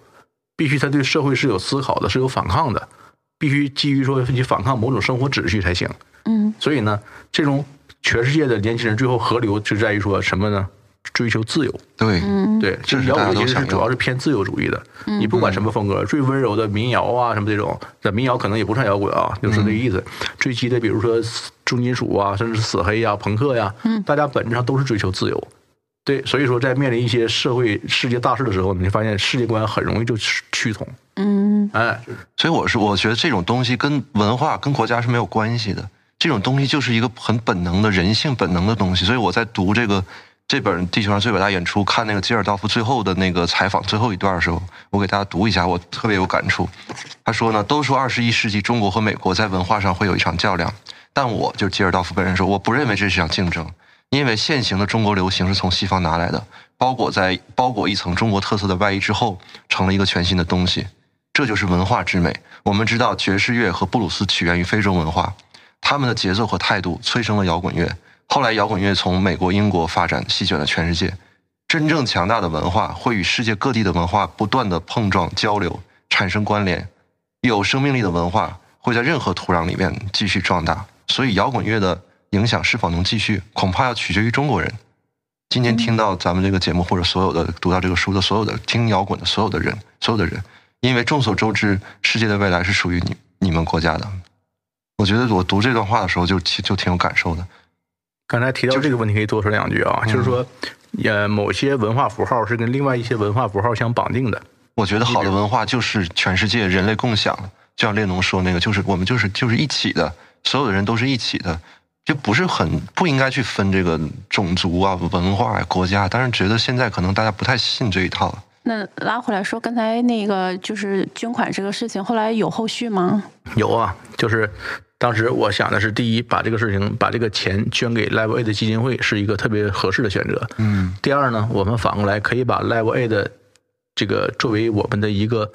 必须他对社会是有思考的，是有反抗的，必须基于说你反抗某种生活秩序才行。嗯所以呢，这种全世界的年轻人最后合流就在于说什么呢？追求自由。对，对，其实摇滚其实是主要是偏自由主义的。你不管什么风格，最温柔的民谣啊，什么这种，这民谣可能也不算摇滚啊，就是这个意思。最激的，比如说重金属啊，甚至是死黑呀、朋克呀，大家本质上都是追求自由。对，所以说在面临一些社会世界大事的时候，你会发现世界观很容易就趋同。嗯，哎，所以我是我觉得这种东西跟文化、跟国家是没有关系的，这种东西就是一个很本能的人性本能的东西。所以我在读这个这本《地球上最伟大演出》，看那个吉尔道夫最后的那个采访最后一段的时候，我给大家读一下，我特别有感触。他说呢，都说二十一世纪中国和美国在文化上会有一场较量，但我就吉尔道夫本人说，我不认为这是一场竞争。因为现行的中国流行是从西方拿来的，包裹在包裹一层中国特色的外衣之后，成了一个全新的东西。这就是文化之美。我们知道爵士乐和布鲁斯起源于非洲文化，他们的节奏和态度催生了摇滚乐。后来摇滚乐从美国、英国发展，席卷了全世界。真正强大的文化会与世界各地的文化不断的碰撞、交流，产生关联。有生命力的文化会在任何土壤里面继续壮大。所以摇滚乐的。影响是否能继续，恐怕要取决于中国人。今天听到咱们这个节目，或者所有的读到这个书的所有的听摇滚的所有的人，所有的人，因为众所周知，世界的未来是属于你你们国家的。我觉得我读这段话的时候，就就挺有感受的。刚才提到这个问题，可以多说两句啊，就是说，呃，某些文化符号是跟另外一些文化符号相绑定的。我觉得好的文化就是全世界人类共享，就像列侬说那个，就是我们就是就是一起的，所有的人都是一起的。就不是很不应该去分这个种族啊、文化呀、国家，但是觉得现在可能大家不太信这一套。那拉回来说，刚才那个就是捐款这个事情，后来有后续吗？有啊，就是当时我想的是，第一，把这个事情把这个钱捐给 Level A 的基金会是一个特别合适的选择。嗯。第二呢，我们反过来可以把 Level A 的这个作为我们的一个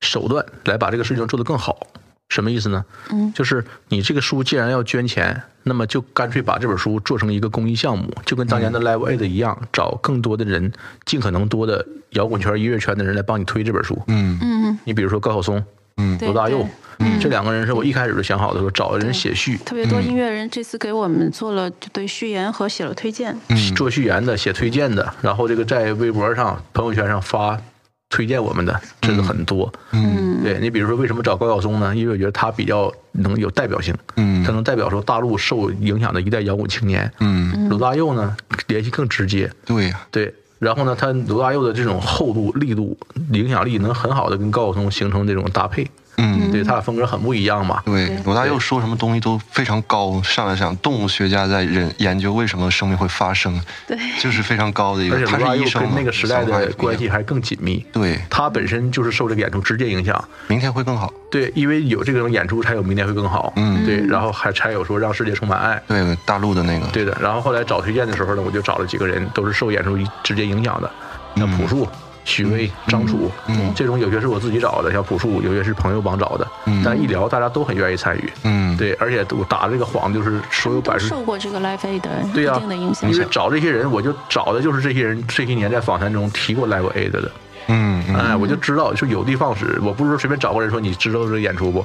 手段，来把这个事情做得更好。什么意思呢？嗯，就是你这个书既然要捐钱，那么就干脆把这本书做成一个公益项目，就跟当年的 Live Aid 一样，找更多的人，尽可能多的摇滚圈、音乐圈的人来帮你推这本书。嗯。嗯，你比如说高晓松，嗯，罗大佑，嗯。这两个人是我一开始就想好的，说找人写序，特别多音乐人这次给我们做了对序言和写了推荐。做序言的、写推荐的，然后这个在微博上、朋友圈上发。推荐我们的真的很多，嗯，对你比如说为什么找高晓松呢？因为我觉得他比较能有代表性，嗯。他能代表说大陆受影响的一代摇滚青年。嗯，罗大佑呢联系更直接，对呀，对，然后呢，他罗大佑的这种厚度、力度、影响力能很好的跟高晓松形成这种搭配，嗯，对他俩风格很不一样嘛。对，罗大佑说什么东西都非常高，上来讲动物学家在人研究为什么生命会发生，对，就是非常高的一个。而且罗大佑他是医生跟那个时代的关系还更紧密，对，他本身就是受这个演出直接影响。明天会更好。对，因为有这种演出，才有明天会更好。嗯对，然后还才有说让世界充满爱。对，大陆的那个，对的，然后后来找推荐的时候呢，我就找了几个人，都是受演出直接影响的，像朴树、许巍、张楚，嗯这种有些是我自己找的，像朴树，有些是朋友帮找的，嗯但一聊大家都很愿意参与，嗯，对，而且我打的这个谎就是所有百分受过这个 Live A 的对呀、一定的影响因。为找这些人，我就找的就是这些人这些年在访谈中提过 Live aid 的，嗯嗯哎，我就知道，就有的放矢。我不是说随便找个人说你知道这个演出不？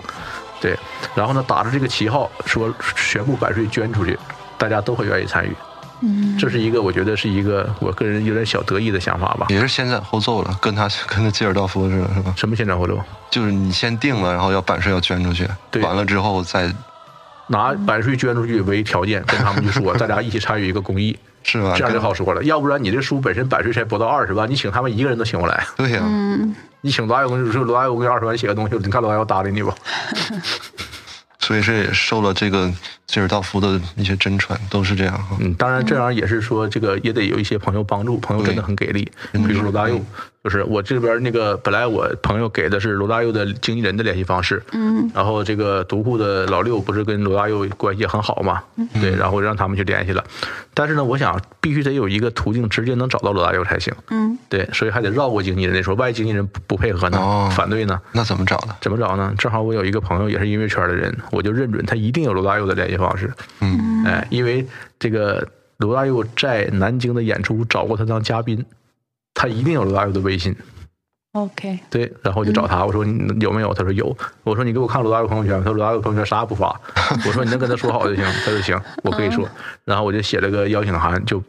对，然后呢，打着这个旗号说全部版税捐出去，大家都会愿意参与。嗯，这是一个我觉得是一个我个人有点小得意的想法吧。也是先斩后奏了，跟他跟那基尔道夫似的，是吧？什么先斩后奏？就是你先定了，然后要版税要捐出去，对完了之后再拿版税捐出去为条件，跟他们就说 大家一起参与一个公益，是吧？这样就好说了。要不然你这书本身版税才不到二十万，你请他们一个人都请不来。对呀、嗯，你请罗大佑，说罗大佑给你二十万写个东西，你看罗大佑搭理你不？所以这也受了这个吉尔道夫的一些真传，都是这样哈。嗯，当然这样也是说，这个也得有一些朋友帮助，朋友真的很给力。比如罗大佑，就是我这边那个本来我朋友给的是罗大佑的经纪人的联系方式，嗯，然后这个独库的老六不是跟罗大佑关系很好嘛，对，然后让他们去联系了。但是呢，我想必须得有一个途径直接能找到罗大佑才行，嗯，对，所以还得绕过经纪人那说，万一经纪人不不配合呢，哦反对呢？那怎么找呢？怎么找呢？正好我有一个朋友也是音乐圈的人，我就认准他一定有罗大佑的联系方式。嗯哎，因为这个罗大佑在南京的演出找过他当嘉宾，他一定有罗大佑的微信。OK，对，然后我就找他，我说你有没有？他说有。我说你给我看罗大佑朋友圈。他说罗大佑朋友圈啥也不发。我说你能跟他说好就行。他说行，我可以说。然后我就写了个邀请函，就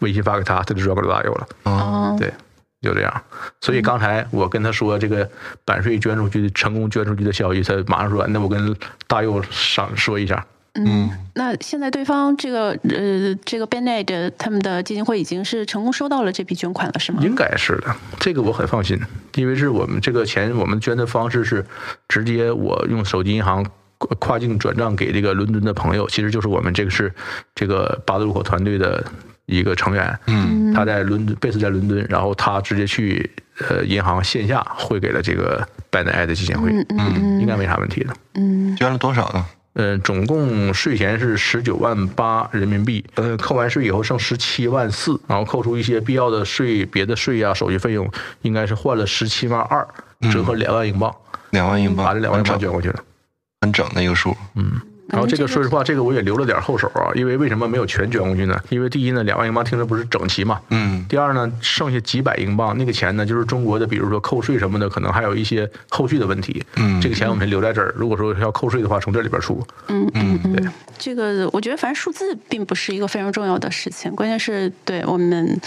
微信发给他，他就转给罗大佑了。哦，对，就这样。所以刚才我跟他说这个版税捐出去成功捐出去的消息，他马上说：“那我跟大佑商说一下。嗯，那现在对方这个呃这个 b e n e d 他们的基金会已经是成功收到了这笔捐款了，是吗？应该是的，这个我很放心，因为是我们这个钱，我们捐的方式是直接我用手机银行跨跨境转账给这个伦敦的朋友，其实就是我们这个是这个八字路口团队的一个成员，嗯他在伦敦，贝斯在伦敦，然后他直接去呃银行线下汇给了这个 Ben Aid 基金会，嗯应该没啥问题的。嗯捐了多少呢？呃，总共税前是十九万八人民币，呃，扣完税以后剩十七万四，然后扣除一些必要的税、别的税呀、手续费用，应该是换了十七万二，折合两万英镑，两万英镑，把这两万英镑很整捐过去了。很整的一个数。然后这个说实话，这个我也留了点后手啊，因为为什么没有全捐过去呢？因为第一呢，两万英镑听着不是整齐嘛，嗯第二呢，剩下几百英镑那个钱呢，就是中国的，比如说扣税什么的，可能还有一些后续的问题。嗯这个钱我们留在这儿，如果说要扣税的话，从这里边出。嗯嗯对嗯，这个我觉得反正数字并不是一个非常重要的事情，关键是对我们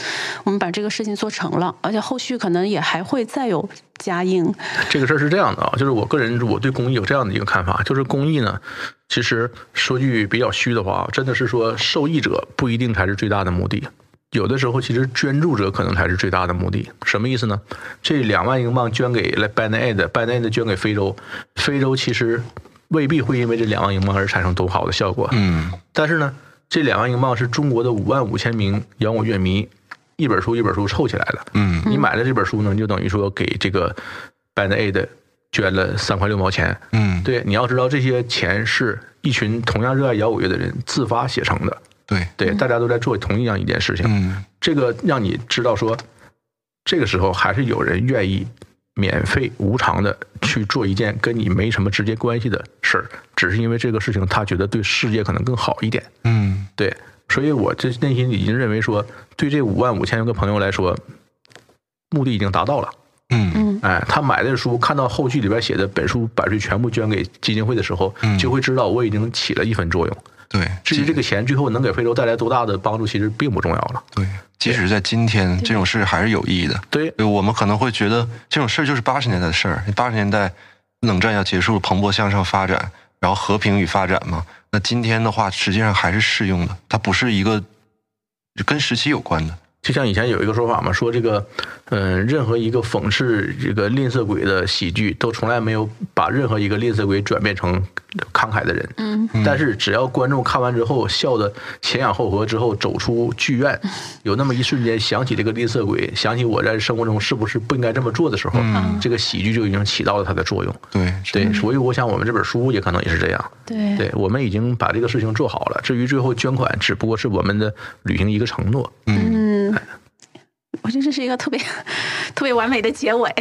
我们把这个事情做成了，而且后续可能也还会再有加印。这个事儿是这样的啊，就是我个人我对公益有这样的一个看法，就是公益呢，其实说句比较虚的话，真的是说受益者不一定才是最大的目的，有的时候其实捐助者可能才是最大的目的。什么意思呢？这两万英镑捐给了 b a n a i d b a n a i d 捐给非洲，非洲其实未必会因为这两万英镑而产生多好的效果。嗯但是呢，这两万英镑是中国的五万五千名摇滚乐迷一本书一本书凑起来的。嗯你买了这本书呢，你就等于说给这个 Band Aid 捐了三块六毛钱。嗯，对，你要知道这些钱是一群同样热爱摇滚乐的人自发写成的。对，对，大家都在做同一样一件事情。嗯这个让你知道说，这个时候还是有人愿意免费无偿的去做一件跟你没什么直接关系的事儿，只是因为这个事情他觉得对世界可能更好一点。嗯对，所以我这内心已经认为说，对这五万五千个朋友来说，目的已经达到了。嗯嗯哎，他买的书，看到后续里边写的本书版税全部捐给基金会的时候，嗯就会知道我已经起了一分作用。对，至于这个钱最后能给非洲带来多大的帮助，其实并不重要了。对，即使在今天，这种事还是有意义的。对，对，我们可能会觉得这种事儿就是八十年代的事儿。八十年代冷战要结束，蓬勃向上发展，然后和平与发展嘛。那今天的话，实际上还是适用的，它不是一个跟时期有关的。就像以前有一个说法嘛，说这个，嗯、任何一个讽刺这个吝啬鬼的喜剧，都从来没有把任何一个吝啬鬼转变成慷慨的人。嗯但是只要观众看完之后笑得前仰后合之后走出剧院，有那么一瞬间想起这个吝啬鬼，想起我在生活中是不是不应该这么做的时候，嗯这个喜剧就已经起到了它的作用。对对，所以我想我们这本书也可能也是这样。对对，我们已经把这个事情做好了，至于最后捐款，只不过是我们的履行一个承诺。嗯嗯，我觉得这是一个特别特别完美的结尾，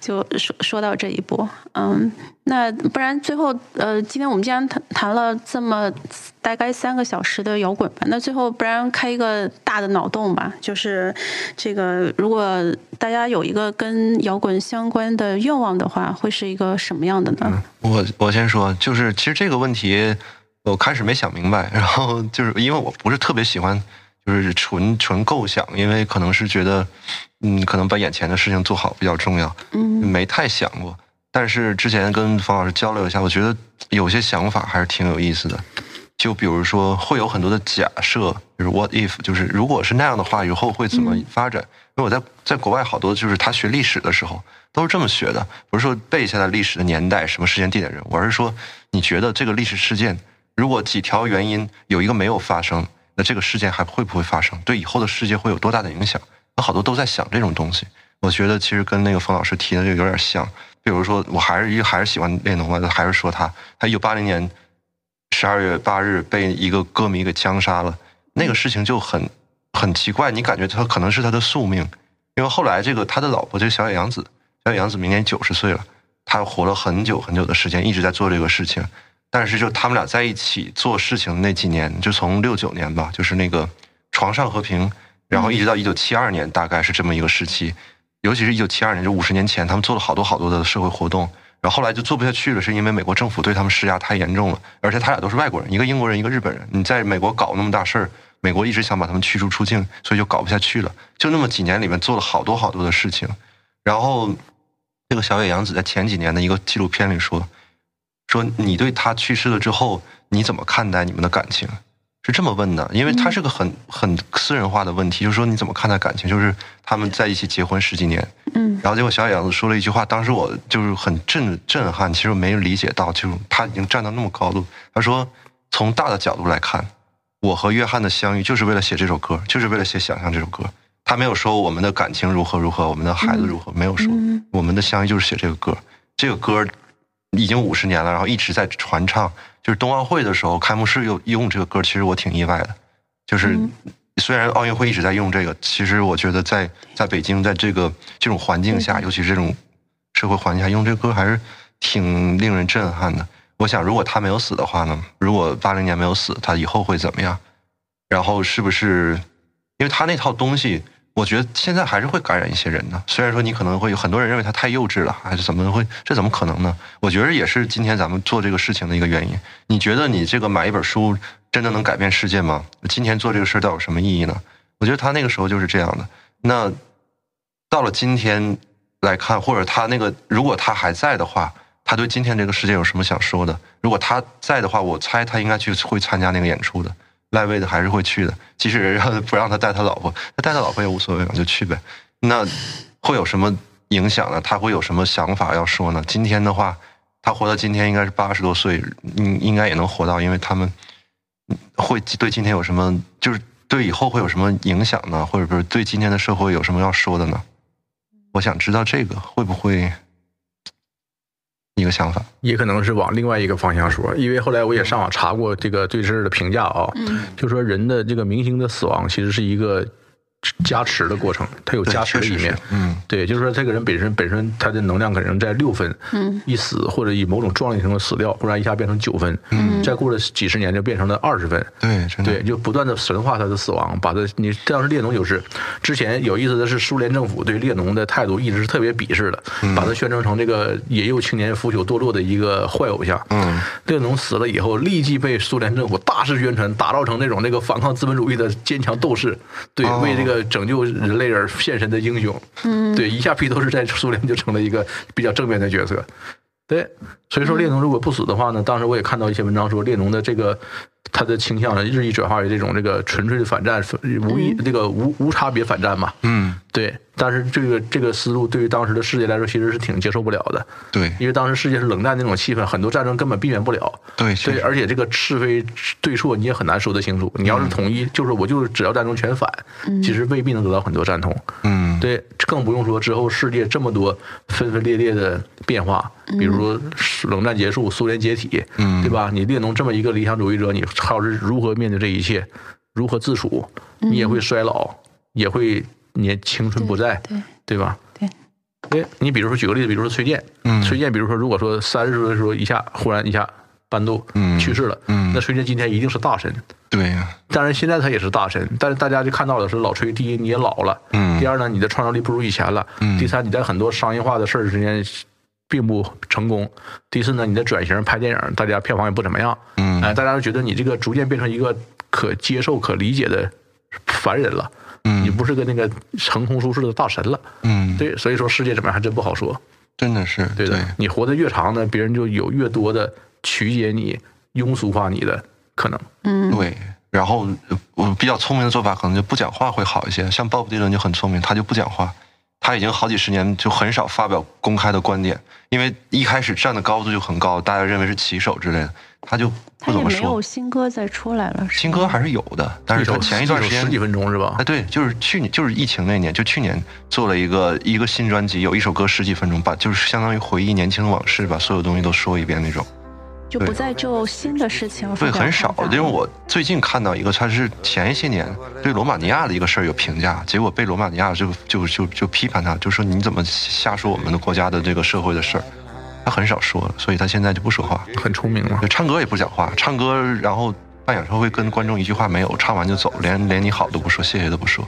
就说说到这一步。嗯，那不然最后呃，今天我们既然谈谈了这么大概三个小时的摇滚吧，那最后不然开一个大的脑洞吧，就是这个如果大家有一个跟摇滚相关的愿望的话，会是一个什么样的呢？我我先说，就是其实这个问题我开始没想明白，然后就是因为我不是特别喜欢，就是纯纯构想，因为可能是觉得，嗯，可能把眼前的事情做好比较重要，嗯没太想过。但是之前跟冯老师交流一下，我觉得有些想法还是挺有意思的。就比如说，会有很多的假设，就是 what if，就是如果是那样的话，以后会怎么发展？因为我在在国外好多就是他学历史的时候都是这么学的，不是说背下来历史的年代、什么时间、地点、人物，而是说你觉得这个历史事件，如果几条原因有一个没有发生，那这个事件还会不会发生？对以后的世界会有多大的影响？那好多都在想这种东西。我觉得其实跟那个冯老师提的这个有点像。比如说，我还是一还是喜欢列侬嘛，还是说他，他一九八零年十二月八日被一个歌迷给枪杀了，那个事情就很很奇怪，你感觉他可能是他的宿命，因为后来这个他的老婆这个小野洋子，小野洋子明年九十岁了，她活了很久很久的时间，一直在做这个事情，但是就他们俩在一起做事情那几年，就从六九年吧，就是那个床上和平，然后一直到一九七二年，大概是这么一个时期。尤其是一九七二年，就五十年前，他们做了好多好多的社会活动，然后后来就做不下去了，是因为美国政府对他们施压太严重了，而且他俩都是外国人，一个英国人，一个日本人，你在美国搞那么大事儿，美国一直想把他们驱逐出境，所以就搞不下去了。就那么几年里面做了好多好多的事情，然后这个小野洋子在前几年的一个纪录片里说，说你对他去世了之后，你怎么看待你们的感情？是这么问的，因为他是个很很私人化的问题，就是说你怎么看待感情？就是他们在一起结婚十几年，嗯然后结果小野洋子说了一句话，当时我就是很震震撼，其实我没有理解到，就是他已经站到那么高度。他说，从大的角度来看，我和约翰的相遇就是为了写这首歌，就是为了写《想象》这首歌。他没有说我们的感情如何如何，我们的孩子如何，没有说。嗯我们的相遇就是写这个歌，这个歌已经五十年了，然后一直在传唱。就是冬奥会的时候，开幕式又用这个歌，其实我挺意外的。就是嗯虽然奥运会一直在用这个，其实我觉得在在北京，在这个这种环境下，尤其是这种社会环境下，用这个歌还是挺令人震撼的。我想，如果他没有死的话呢？如果八零年没有死，他以后会怎么样？然后是不是？因为他那套东西，我觉得现在还是会感染一些人的。虽然说你可能会有很多人认为他太幼稚了，还是怎么会？这怎么可能呢？我觉得也是今天咱们做这个事情的一个原因。你觉得你这个买一本书真的能改变世界吗？今天做这个事儿到底有什么意义呢？我觉得他那个时候就是这样的。那到了今天来看，或者他那个如果他还在的话，他对今天这个世界有什么想说的？如果他在的话，我猜他应该去会参加那个演出的。赖位的还是会去的，即使人让不让他带他老婆，他带他老婆也无所谓嘛，就去呗。那会有什么影响呢？他会有什么想法要说呢？今天的话，他活到今天应该是八十多岁，应应该也能活到，因为他们会对今天有什么，就是对以后会有什么影响呢？或者不是对今天的社会有什么要说的呢？我想知道这个会不会一个想法？也可能是往另外一个方向说，因为后来我也上网查过这个对这儿的评价啊，嗯就说人的这个明星的死亡其实是一个加持的过程，他有加持的一面。对，就是说这个人本身本身他的能量可能在六分，嗯。一死或者以某种壮烈程度死掉，忽然一下变成九分，嗯。再过了几十年就变成了二十分，对，对，就不断的神化他的死亡，把他你当时列侬就是之前有意思的是，苏联政府对列侬的态度一直是特别鄙视的，把他宣称成这个野幼青年腐朽堕落的一个坏偶像。嗯，列侬死了以后，立即被苏联政府大肆宣传，打造成那种那个反抗资本主义的坚强斗士，对，哦。为这个拯救人类而献身的英雄。嗯，对，一下披头士在苏联就成了一个比较正面的角色。对，所以说列侬如果不死的话呢，当时我也看到一些文章说列侬的这个他的倾向呢日益转化为这种这个纯粹的反战，无意这个无无差别反战嘛。嗯，对，但是这个这个思路对于当时的世界来说其实是挺接受不了的，对因为当时世界是冷战那种气氛，很多战争根本避免不了。对对，而且这个是非对错你也很难说得清楚。你要是统一，就是我就是只要战争全反，其实未必能得到很多赞同。嗯，对，更不用说之后世界这么多分分裂裂的变化，比如说冷战结束、苏联解体，嗯对吧？你列侬这么一个理想主义者，你靠是如何面对这一切，如何自处？你也会衰老，也会年青春不在，对对吧？对，对你比如说举个例子，比如说崔健，嗯崔健，比如说如果说三十岁的时候一下忽然一下半度嗯去世了，嗯。那崔健今天一定是大神。对呀，当然，现在他也是大神，但是大家就看到的是老崔，第一你也老了，嗯。第二呢，你的创造力不如以前了，嗯。第三你在很多商业化的事儿之间并不成功，第四呢，你的转型拍电影，大家票房也不怎么样，嗯。哎，大家都觉得你这个逐渐变成一个可接受、可理解的凡人了，嗯。你不是个那个横空出世的大神了，嗯，对，所以说世界怎么样还真不好说，真的是对的，对。你活得越长呢，别人就有越多的曲解你、庸俗化你的可能。嗯对。然后呃我比较聪明的做法，可能就不讲话会好一些。像鲍勃迪伦就很聪明，他就不讲话，他已经好几十年就很少发表公开的观点，因为一开始站的高度就很高，大家认为是棋手之类的，他就不怎么他也没有。新歌再出来了，新歌还是有的，但是他前一段时间十几分钟是吧哎，？对，就是去年，就是疫情那年，就去年做了一个一个新专辑，有一首歌十几分钟，把就是相当于回忆年轻往事，把所有东西都说一遍那种。就不再就新的事情发对，很少因为我最近看到一个，他是前一些年对罗马尼亚的一个事儿有评价，结果被罗马尼亚就就就就批判他，就说你怎么瞎说我们的国家的这个社会的事儿，他很少说了，所以他现在就不说话，很聪明嘛就。唱歌也不讲话，唱歌然后办演唱会跟观众一句话没有，唱完就走，连连你好都不说，谢谢都不说。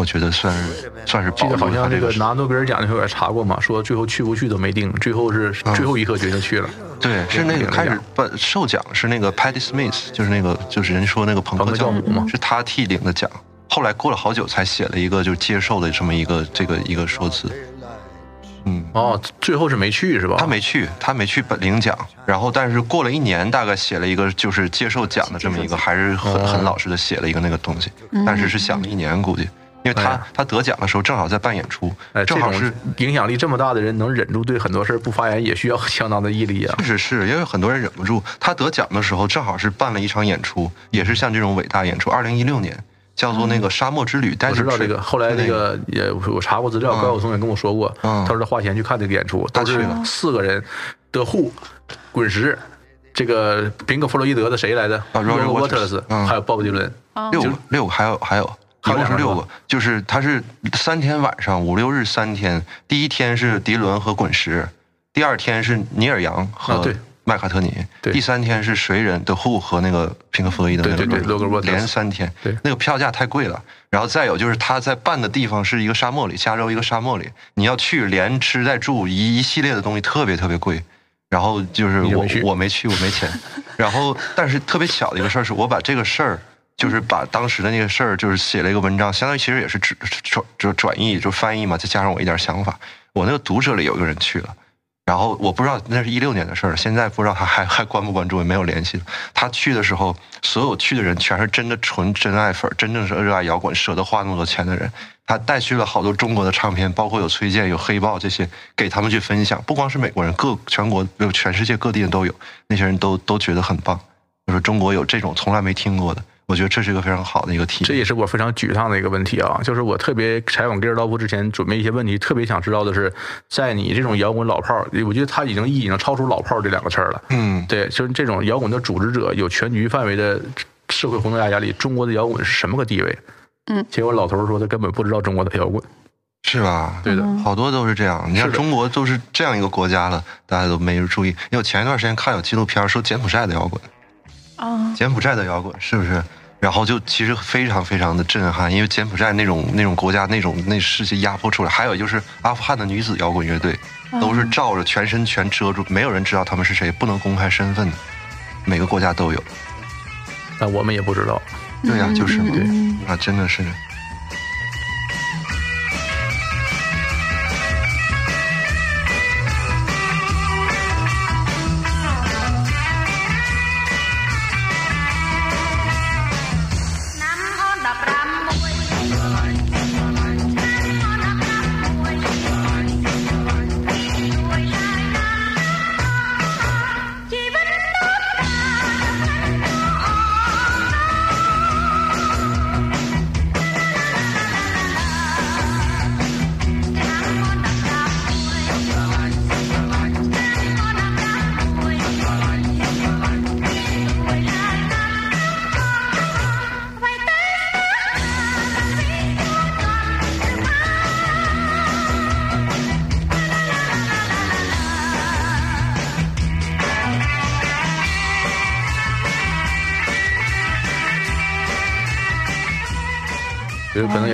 我觉得算是算是记得好保住他像这个拿诺贝尔奖的时候也查过嘛，说最后去不去都没定，最后是最后一刻决定去了。对，是那个开始颁授奖是那个 Patty Smith，就是那个就是人说那个朋克教母嘛是他替领的奖。后来过了好久才写了一个就是接受的这么一个这个一个说辞。嗯，哦，最后是没去是吧？他没去，他没去本领奖，然后但是过了一年，大概写了一个就是接受奖的这么一个，还是很哦很老实的写了一个那个东西，但是是想了一年估计，因为他哎他得奖的时候正好在办演出哎，，正好是影响力这么大的人，能忍住对很多事儿不发言，也需要 相当的毅力啊。确实是因为很多人忍不住。他得奖的时候，正好是办了一场演出，也是像这种伟大演出。二零一六年叫做那个《沙漠之旅》，但是我知道这个，后来那个也我查过资料，嗯高晓松也跟我说过，嗯他说他花钱去看这个演出，他去了四个人，德护、滚石，这个宾格弗洛伊德的谁来的啊，Roger Roger Waters，嗯还有鲍勃迪伦，六个六个，还有还有。一共是六个，就是他是三天晚上五六日三天，第一天是迪伦和滚石，第二天是尼尔杨和麦卡特尼，对第三天是谁人的 Who 和那个平克·弗洛伊德那个连三天，对那个票价太贵了。然后再有就是他在办的地方是一个沙漠里，加州一个沙漠里，你要去连吃带住一一系列的东西特别特别贵。然后就是我没我没去，我没钱。然后但是特别巧的一个事儿是我把这个事儿。就是把当时的那个事儿，就是写了一个文章，相当于其实也是转转转转译，就翻译嘛，再加上我一点想法。我那个读者里有一个人去了，然后我不知道那是一六年的事儿，现在不知道他还还关不关注，也没有联系。他去的时候，所有去的人全是真的纯真爱粉，真正是热爱摇滚、舍得花那么多钱的人。他带去了好多中国的唱片，包括有崔健、有黑豹这些，给他们去分享。不光是美国人，各全国、有全世界各地的都有，那些人都都觉得很棒。就说中国有这种从来没听过的，我觉得这是一个非常好的一个体验。这也是我非常沮丧的一个问题啊，就是我特别采访 g e r 道夫之前准备一些问题，特别想知道的是，在你这种摇滚老炮儿，我觉得他已经已经超出老炮儿这两个词儿了。嗯，对，就是这种摇滚的组织者，有全局范围的社会宏大压力，中国的摇滚是什么个地位？嗯，结果老头儿说他根本不知道中国的摇滚。是吧？对的，好多都是这样。你看中国都是这样一个国家了，大家都没人注意。因为我前一段时间看有纪录片说柬埔寨的摇滚，啊，柬埔寨的摇滚是不是？然后就其实非常非常的震撼，因为柬埔寨那种那种国家那种那世界压迫出来，还有就是阿富汗的女子摇滚乐队，都是罩着全身全遮住，没有人知道他们是谁，不能公开身份的。每个国家都有，但我们也不知道。对呀、就是嘛，嗯啊，真的是。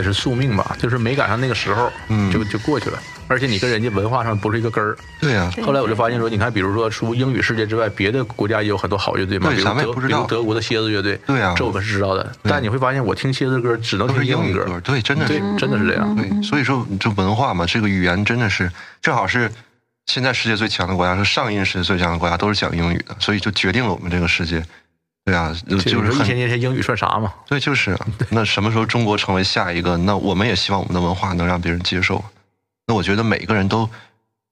是宿命吧，就是没赶上那个时候，嗯就就过去了。而且你跟人家文化上不是一个根儿。对呀、对后来我就发现说，你看，比如说除英语世界之外，别的国家也有很多好乐队嘛，对比如德，咱们也不知道比如德国的蝎子乐队，对啊这我们是知道的。但你会发现，我听蝎子歌只能听英语歌，对，真的对是。，真的是这样。对，所以说这文化嘛，这个语言真的是正好是现在世界最强的国家，是上一世界最强的国家，都是讲英语的，所以就决定了我们这个世界。对啊，就是很一千年前英语算啥嘛？对，就是啊那什么时候中国成为下一个？那我们也希望我们的文化能让别人接受。那我觉得每个人都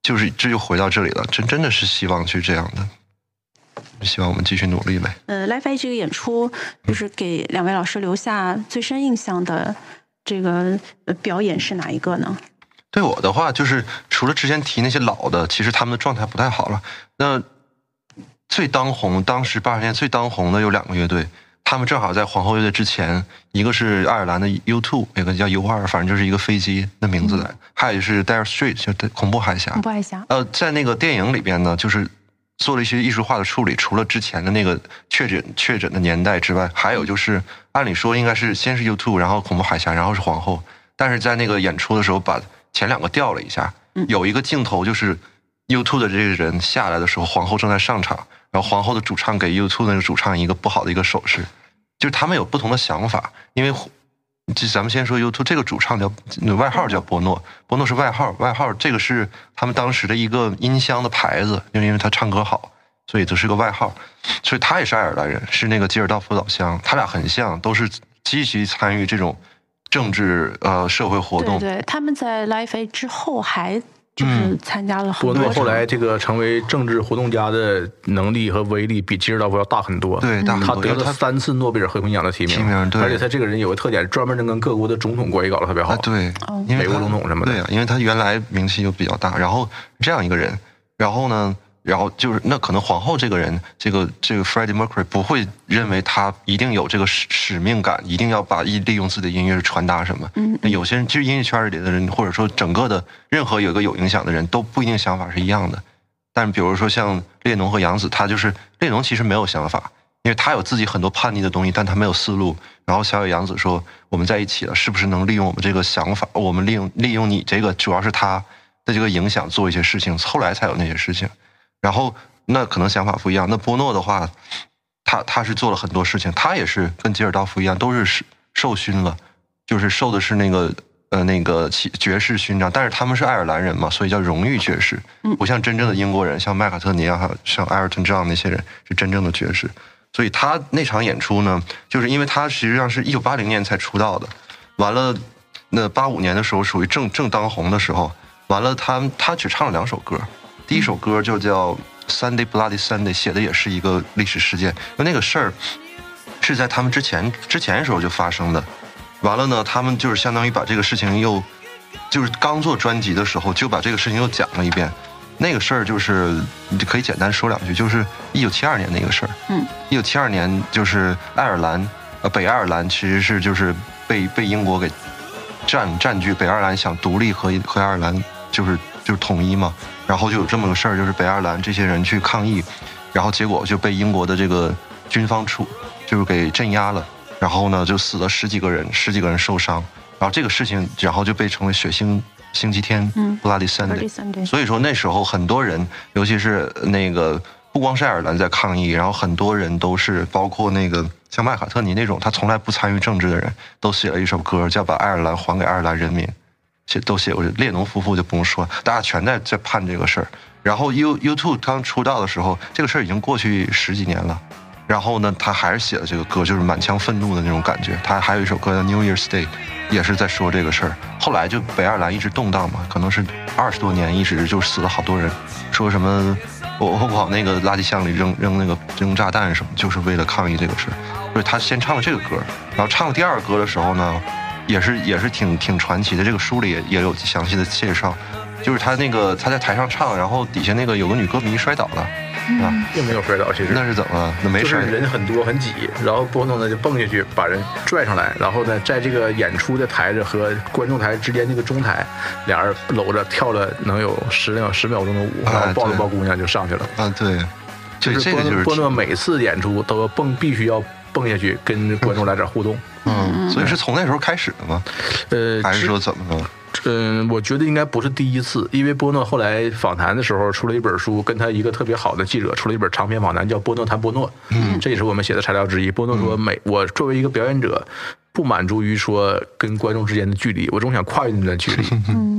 就是这就回到这里了，真真的是希望去这样的，希望我们继续努力呗。呃，Live Aid 这个演出就是给两位老师留下最深印象的这个呃表演是哪一个呢？对我的话，就是除了之前提那些老的，其实他们的状态不太好了。那最当红，当时八十年最当红的有两个乐队，他们正好在皇后乐队之前，一个是爱尔兰的 U Two，那个叫 U 二，反正就是一个飞机的名字来，还有就是 Dire Straits，就是恐怖海峡恐。怖海峡。呃，在那个电影里边呢，就是做了一些艺术化的处理，除了之前的那个确诊确诊的年代之外，还有就是按理说应该是先是 U Two，然后恐怖海峡，然后是皇后。但是在那个演出的时候把前两个调了一下，有一个镜头就是 U2 的这个人下来的时候，皇后正在上场，然后皇后的主唱给 U2 那个主唱一个不好的一个手势，就是他们有不同的想法，因为。这咱们先说 U2 这个主唱叫外号叫波诺，波诺是外号，外号这个是他们当时的一个音箱的牌子，就因为他唱歌好，所以这是个外号。所以他也是爱尔兰人，是那个吉尔道夫老乡，他俩很像，都是积极参与这种政治呃社会活动。对，他们在 Life A 之后还就是参加了很多场。波诺后来这个成为政治活动家的能力和威力比吉尔道夫要大很多。对大很他得了三次诺贝尔和平奖的提名，提名对而且他这个人有个特点，专门能跟各国的总统关系搞得特别好。啊，对，因为美国总统什么的对啊，因为他原来名气就比较大，然后这样一个人，然后呢，然后就是那可能皇后这个人，这个这个 Freddie Mercury 不会认为他一定有这个使使命感，一定要把利利用自己的音乐传达什么。嗯那有些人其实音乐圈里的人，或者说整个的任何有一个有影响的人都不一定想法是一样的。但比如说像列侬和杨子，他就是列侬其实没有想法，因为他有自己很多叛逆的东西，但他没有思路。然后小野洋子说：“我们在一起了，是不是能利用我们这个想法？我们利用利用你这个，主要是他的这个影响做一些事情，后来才有那些事情。然后那可能想法不一样。那波诺的话，他他是做了很多事情，他也是跟吉尔道夫一样，都是受受勋了，就是受的是那个呃那个骑爵士勋章，但是他们是爱尔兰人嘛，所以叫荣誉爵士，不像真正的英国人，像麦卡特尼啊，像艾尔顿这样那些人是真正的爵士。所以他那场演出呢，就是因为他实际上是一九八零年才出道的，完了，那八五年的时候属于正正当红的时候，完了他他只唱了两首歌，第一首歌就叫《Sunday Bloody Sunday》，写的也是一个历史事件，因为那个事儿是在他们之前之前的时候就发生的，完了呢，他们就是相当于把这个事情又就是刚做专辑的时候就把这个事情又讲了一遍。那个事儿就是，你可以简单说两句，就是一九七二年那个事儿。嗯，一九七二年就是爱尔兰，呃，北爱尔兰其实是就是被被英国给占占据，北爱尔兰想独立和和爱尔兰就是就是统一嘛，然后就有这么个事儿，就是北爱尔兰这些人去抗议，然后结果就被英国的这个军方处就是给镇压了，然后呢就死了十几个人，十几个人受伤，然后这个事情然后就被称为血腥星期天嗯 （Bloody Bloody Sunday）。Sunday 所以说那时候很多人，尤其是那个不光是爱尔兰在抗议，然后很多人都是包括那个像麦卡特尼那种他从来不参与政治的人，都写了一首歌叫《把爱尔兰还给爱尔兰人民》，写都写过这。列侬夫妇就不用说，大家全在在盼这个事儿。然后 U U Two 刚出道的时候，这个事儿已经过去十几年了。然后呢，他还是写了这个歌，就是满腔愤怒的那种感觉。他还有一首歌叫《New Year's Day》，也是在说这个事儿。后来就北爱尔兰一直动荡嘛，可能是二十多年一直就死了好多人，说什么我我往那个垃圾箱里扔扔那个扔炸弹什么，就是为了抗议这个事儿。所以他先唱了这个歌，然后唱第二歌的时候呢，也是也是挺挺传奇的。这个书里也也有详细的介绍，就是他那个他在台上唱，然后底下那个有个女歌迷摔倒了，啊，并没有摔倒，其实那是怎么了？那没就是。人很多很挤，然后波诺呢就蹦下去把人拽上来，然后呢在这个演出的台子和观众台之间那个中台，俩人搂着跳了能有十秒十秒钟的舞，哎然后抱着抱姑娘就上去了。啊，对，对，就是波诺这个就是波诺每次演出都要蹦，必须要蹦下去跟观众来点互动。嗯，所以是从那时候开始的吗？呃，还是之说怎么了？嗯，我觉得应该不是第一次，因为波诺后来访谈的时候出了一本书，跟他一个特别好的记者出了一本长篇访谈，叫《波诺谈波诺》。嗯，这也是我们写的材料之一。波诺说：“每我作为一个表演者，不满足于说跟观众之间的距离，我总想跨越那段距离。”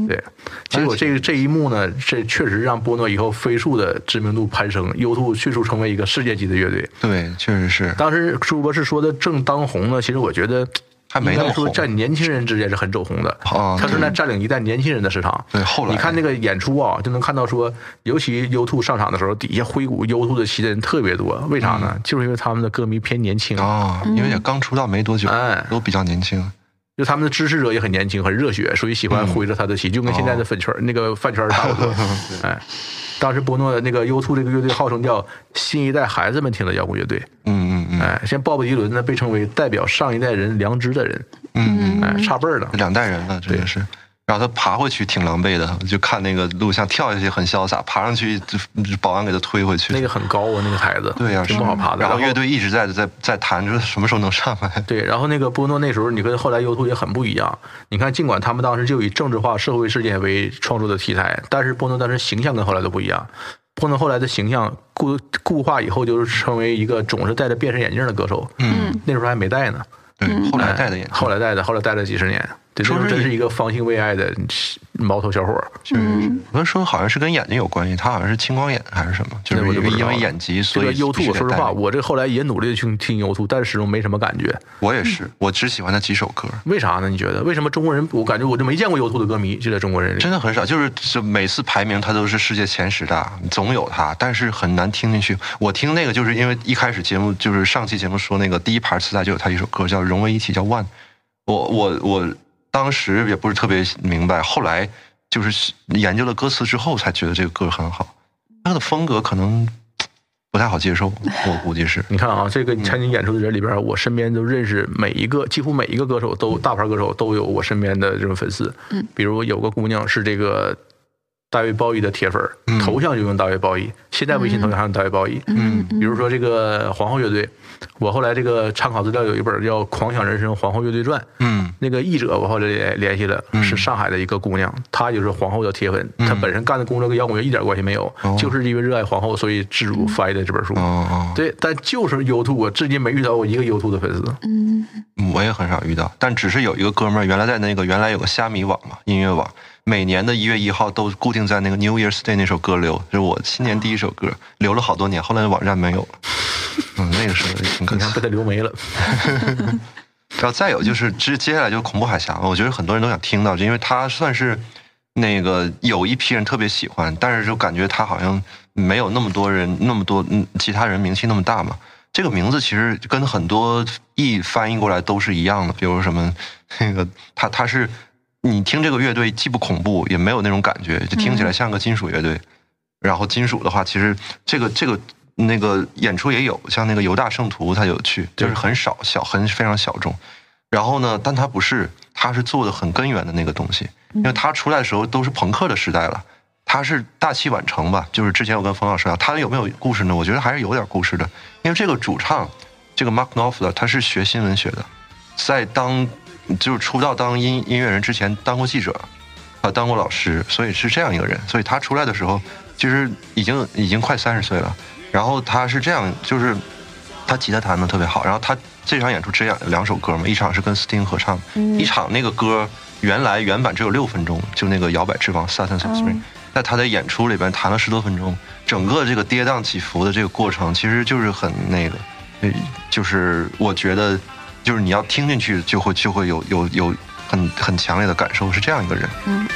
对，结果这个这一幕呢，这确实让波诺以后飞速的知名度攀升，U2 迅速成为一个世界级的乐队。对，确实是，当时朱博士说的正当红呢，其实我觉得还没那么应该说在年轻人之间是很走红的。啊他是在占领一代年轻人的市场。对后来你看那个演出啊，就能看到说，尤其 U2 上场的时候，底下挥舞 U2 的旗的人特别多。为啥呢？就是因为他们的歌迷偏年轻，啊，因为也刚出道没多久，哎都比较年轻。就他们的支持者也很年轻，很热血，所以喜欢挥着他的旗，就跟现在的粉圈儿那个饭圈儿差不多。哎，当时波诺的那个 U2 这个乐队号称叫新一代孩子们听的摇滚乐队。嗯，哎，像鲍勃迪伦呢，被称为代表上一代人良知的人。嗯哎，差辈儿了。两代人了，这也是。然后他爬回去挺狼狈的，就看那个录像跳下去很潇洒，爬上去就就保安给他推回去。那个很高啊，那个台子，对呀、挺是不好爬的。然后乐队一直在在在弹着，什么时候能上来？对，然后那个波诺那时候，你跟后来 U2 也很不一样。你看，尽管他们当时就以政治化社会事件为创作的题材，但是波诺当时形象跟后来都不一样。波诺后来的形象固固化以后，就是成为一个总是戴着变身眼镜的歌手。嗯，那时候还没戴呢，对，后来戴的眼镜，后来戴的，后来戴了几十年。对，那说是以时候真是一个方兴未艾的毛头小伙儿。确实是。我说好像是跟眼睛有关系，他好像是青光眼还是什么，就是那我就不知道了因为眼疾，这个所以 U2，必须得我说实话，我这后来也努力的去听 U2，但是始终没什么感觉。我也是，我只喜欢他几首歌。为啥呢？你觉得为什么中国人？我感觉我就没见过 U2 的歌迷，就在中国人里。真的很少，就是就每次排名他都是世界前十大，总有他，但是很难听进去。我听那个就是因为一开始节目就是上期节目说那个第一盘磁带就有他一首歌叫《融为一体》，叫《One》。我我我当时也不是特别明白，后来就是研究了歌词之后才觉得这个歌很好。他的风格可能不太好接受，我估计是。你看啊，这个参加演出的人里边，我身边都认识每一个，几乎每一个歌手都大牌歌手都有我身边的这种粉丝。嗯，比如有个姑娘是这个大卫鲍伊的铁粉头像就用大卫鲍伊，现在微信头像还用大卫鲍伊。嗯比如说这个皇后乐队，我后来这个参考资料有一本叫《狂想人生皇后乐队传》，嗯那个译者我后来联联系了，是上海的一个姑娘，她就是皇后的铁粉，她本身干的工作跟摇滚乐一点关系没有，哦就是因为热爱皇后，所以自主翻译的这本书。对，但就是 U2，我至今没遇到过一个 U2 的粉丝。嗯我也很少遇到，但只是有一个哥们儿，原来在那个原来有个虾米网嘛，音乐网，每年的一月一号都固定在那个 New Year's Day 那首歌留，就是我新年第一首歌，留了好多年，后来网站没有了。嗯，那个时候也挺可惜。被他留没了。然后再有就是接接下来就是恐怖海峡嘛，我觉得很多人都想听到，因为它算是那个有一批人特别喜欢，但是就感觉它好像没有那么多人那么多嗯其他人名气那么大嘛。这个名字其实跟很多译翻译过来都是一样的，比如什么那个它它是你听这个乐队既不恐怖也没有那种感觉，就听起来像个金属乐队。然后金属的话，其实这个这个那个演出也有，像那个犹大圣徒他有去，就是很少小很非常小众。然后呢，但他不是，他是做的很根源的那个东西，因为他出来的时候都是朋克的时代了，他是大器晚成吧？就是之前我跟冯老师聊，他有没有故事呢？我觉得还是有点故事的，因为这个主唱这个 Mark Knopfler 他是学新闻学的，在当就是出道当音音乐人之前当过记者，啊，当过老师，所以是这样一个人。所以他出来的时候，其实已经已经快三十岁了。然后他是这样，就是他吉他弹的特别好。然后他这场演出只演两首歌嘛，一场是跟 Sting 合唱，嗯一场那个歌原来原版只有六分钟，就那个摇摆之王 Saturn s Spring，、在他的演出里边弹了十多分钟，整个这个跌宕起伏的这个过程，其实就是很那个，呃就是我觉得，就是你要听进去，就会就会有有有很很强烈的感受，是这样一个人。嗯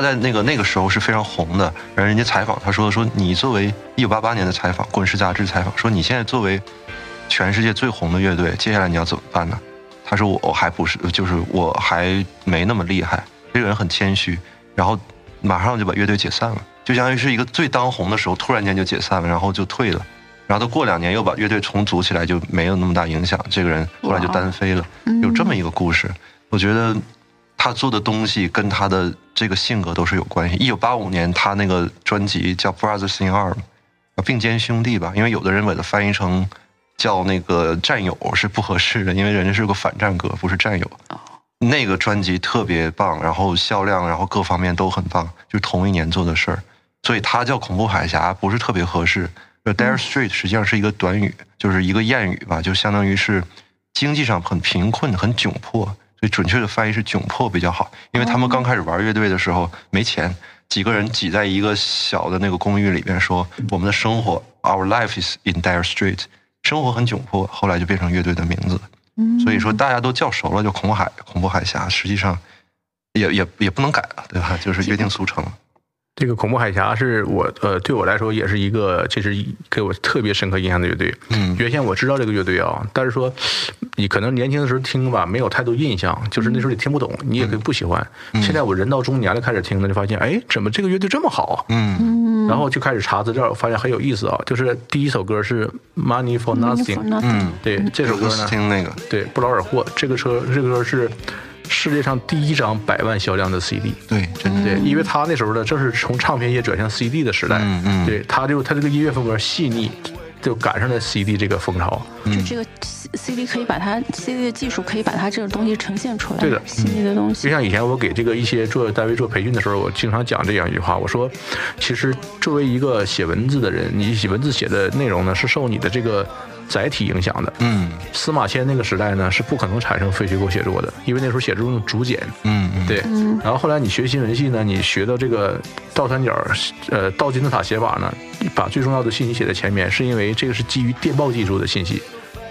他在那个那个时候是非常红的，然后人家采访他说说你作为一九八八年的采访，《滚石》杂志采访说你现在作为全世界最红的乐队，接下来你要怎么办呢？他说我我还不是，就是我还没那么厉害。这个人很谦虚，然后马上就把乐队解散了，就相当于是一个最当红的时候，突然间就解散了，然后就退了。然后他过两年又把乐队重组起来，就没有那么大影响。这个人后来就单飞了，有这么一个故事。我觉得他做的东西跟他的这个性格都是有关系。一九八五年，他那个专辑叫《Brothers in Arms》，并肩兄弟吧，因为有的人把它翻译成叫那个战友是不合适的，因为人家是个反战歌，不是战友。那个专辑特别棒，然后销量，然后各方面都很棒，就是同一年做的事儿，所以它叫恐怖海峡不是特别合适。Dare Street 实际上是一个短语，就是一个谚语吧，就相当于是经济上很贫困、很窘迫，所以准确的翻译是窘迫比较好，因为他们刚开始玩乐队的时候没钱，几个人挤在一个小的那个公寓里边说我们的生活，Our life is in Dire Street，生活很窘迫，后来就变成乐队的名字。所以说大家都叫熟了，就恐怖海恐怖海峡，实际上也也也不能改了，对吧？就是约定俗成。这个恐怖海峡是我呃对我来说也是一个其实给我特别深刻印象的乐队。嗯原先我知道这个乐队啊，但是说你可能年轻的时候听吧，没有太多印象，就是那时候你听不懂，你也可以不喜欢。现在我人到中年了，开始听呢，就发现哎，怎么这个乐队这么好？嗯然后就开始查资料，发现很有意思啊。就是第一首歌是《Money for Nothing》，嗯，对这首歌呢，听那个，对不劳而获。这个车这个歌是世界上第一张百万销量的 CD。对，真的，对，因为他那时候呢，正是从唱片业转向 CD 的时代，嗯嗯对，他就他这个音乐风格细腻，就赶上了 CD 这个风潮。就这个 CD 可以把它 CD 的技术可以把它这个东西呈现出来，对的细腻的东西就。像以前我给这个一些做单位做培训的时候，我经常讲这样一句话，我说，其实作为一个写文字的人，你写文字写的内容呢，是受你的这个载体影响的。嗯司马迁那个时代呢，是不可能产生非虚构写作的，因为那时候写作用竹简。嗯嗯，对，然后后来你学新闻系呢，你学到这个倒三角，呃，倒金字塔写法呢，把最重要的信息写在前面，是因为这个是基于电报技术的信息。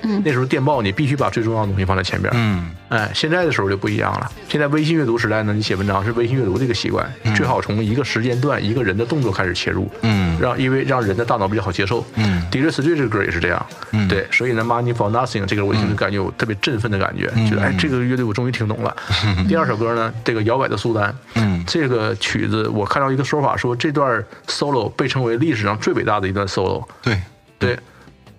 嗯。那时候电报你必须把最重要的东西放在前边。嗯。哎，现在的时候就不一样了。现在微信阅读时代呢，你写文章是微信阅读这个习惯，最好从一个时间段、一个人的动作开始切入，嗯。让因为让人的大脑比较好接受。嗯。迪瑞斯瑞这个歌也是这样，嗯。对，所以呢，Money for Nothing 这个我就是感觉有特别振奋的感觉，嗯。觉得哎，这个乐队我终于听懂了。第二首歌呢，这个摇摆的苏丹，嗯。这个曲子我看到一个说法说这段 solo 被称为历史上最伟大的一段 solo，对，对。对，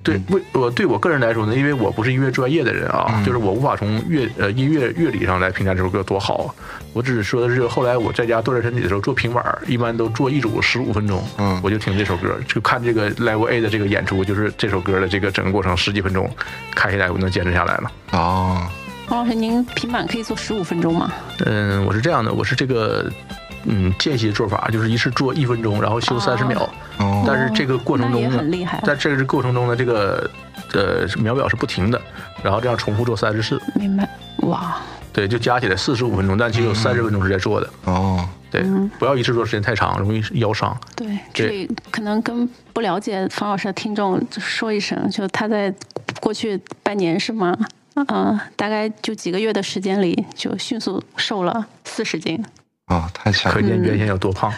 为我对我个人来说呢，因为我不是音乐专业的人啊，嗯就是我无法从乐呃音乐乐理上来评价这首歌多好。我只是说的是，后来我在家锻炼身体的时候做平板儿，一般都做一组十五分钟，嗯我就听这首歌，就看这个 Level A 的这个演出，就是这首歌的这个整个过程十几分钟，看下来我能坚持下来了。哦，黄老师，您平板可以做十五分钟吗？嗯，我是这样的，我是这个嗯间歇做法，就是一次做一分钟，然后休三十秒。哦，但是这个过程那也中呢很厉害啊，在这个过程中呢，这个呃秒表是不停的，然后这样重复做三十次，明白？哇，对，就加起来四十五分钟，但其实有三十分钟是在做的。哦，对，不要一次做时间太长，容易腰伤。对，这里可能跟不了解方老师的听众说一声，就他在过去半年是吗？嗯、大概就几个月的时间里，就迅速瘦了四十斤。啊，太强了，可见原先有多胖。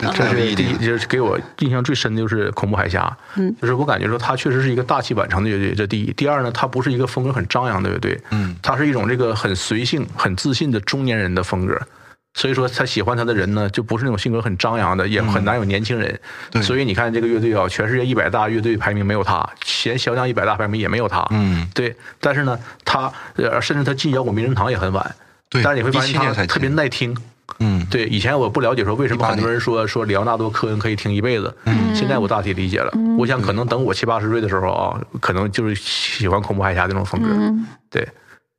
这 这是第一，是一点，就是给我印象最深的就是恐怖海峡，嗯，就是我感觉说它确实是一个大器晚成的乐队，这第一。第二呢，它不是一个风格很张扬的乐队，嗯，它是一种这个很随性、很自信的中年人的风格。所以说，他喜欢他的人呢，就不是那种性格很张扬的，也很难有年轻人。嗯对所以你看这个乐队啊，全世界一百大乐队排名没有他，前销量一百大排名也没有他。嗯，对。但是呢，他呃，甚至他进摇滚名人堂也很晚。对但是你会发现特别耐听。嗯，对，以前我不了解说为什么很多人说说里奥纳多·科恩可以听一辈子，嗯，现在我大体理解了。我想可能等我七八十岁的时候啊，可能就是喜欢恐怖海峡那种风格。对，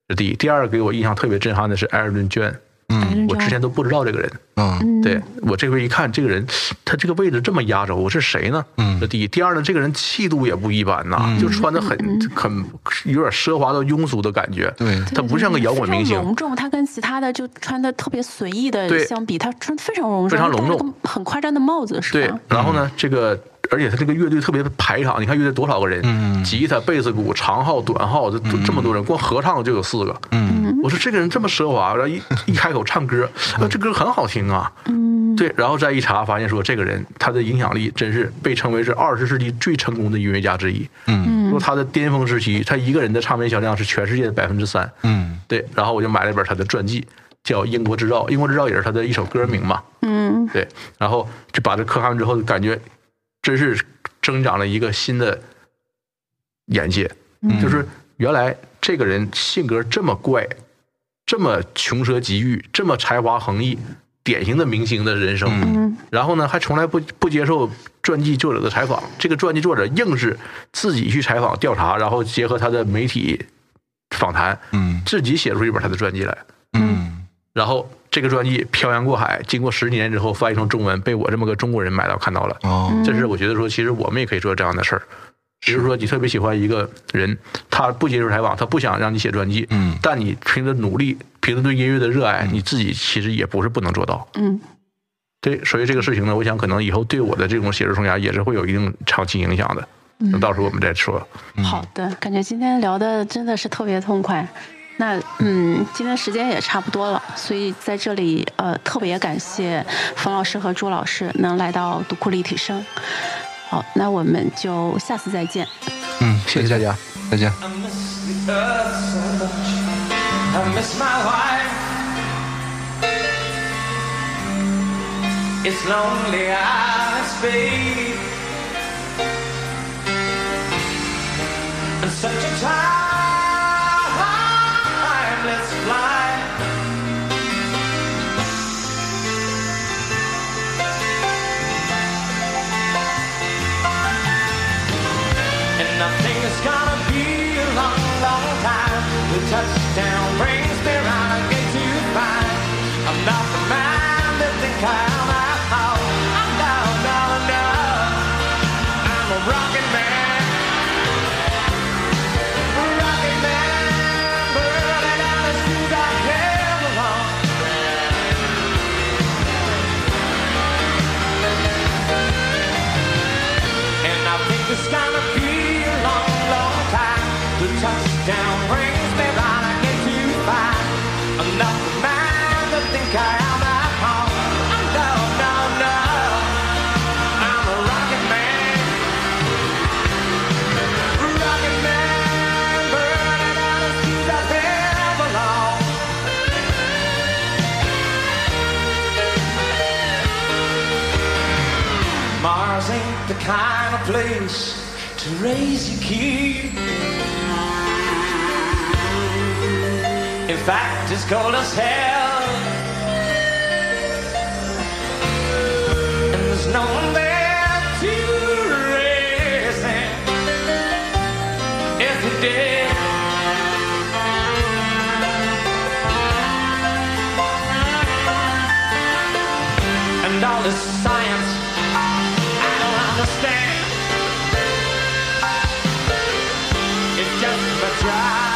这第一。第二，给我印象特别震撼的是艾尔顿·娟，嗯我之前都不知道这个人。嗯对我这回一看，这个人他这个位置这么压着我，是谁呢？嗯这第一。第二呢，这个人气度也不一般呐，就穿的很很有点奢华到庸俗的感觉。对他不像个摇滚明星。隆重，他跟其他的就穿的特别随意的相比，他穿非常隆重，非常隆重很夸张的帽子，是对吧？，然后呢，这个而且他这个乐队特别排场，你看乐队多少个人？嗯吉他、贝斯、鼓、长号、短号，这这么多人，光合唱就有四个。嗯我说这个人这么奢华，然后一一开口唱歌，啊，这歌很好听啊。嗯，对，然后再一查，发现说这个人他的影响力真是被称为是二十世纪最成功的音乐家之一。嗯说他的巅峰时期，他一个人的唱片销量是全世界的百分之三。嗯对，然后我就买了一本他的传记，叫《英国制造》，《英国制造》也是他的一首歌名嘛。嗯，对，然后就把这磕看完之后，感觉真是增长了一个新的眼界，就是原来这个人性格这么怪，这么穷奢极欲，这么才华横溢，典型的明星的人生。嗯然后呢，还从来不不接受传记作者的采访，这个传记作者硬是自己去采访调查，然后结合他的媒体访谈，嗯自己写出一本他的传记来。嗯然后这个专辑漂洋过海，经过十几年之后翻译成中文，被我这么个中国人买到看到了。哦这是我觉得说，其实我们也可以做这样的事儿。比如说，你特别喜欢一个人，他不接受采访，他不想让你写专辑，嗯但你凭着努力，凭着对音乐的热爱，你自己其实也不是不能做到。嗯对，所以这个事情呢，我想可能以后对我的这种写作生涯也是会有一定长期影响的。那到时候我们再说。好的，感觉今天聊的真的是特别痛快。那嗯今天时间也差不多了所以在这里呃特别感谢冯老师和朱老师能来到独库立体声。好那我们就下次再见。嗯谢谢大家再见。kind. Place to raise your kid. In fact, it's cold as hell. And there's no one there to raise him. If he did. And all this try.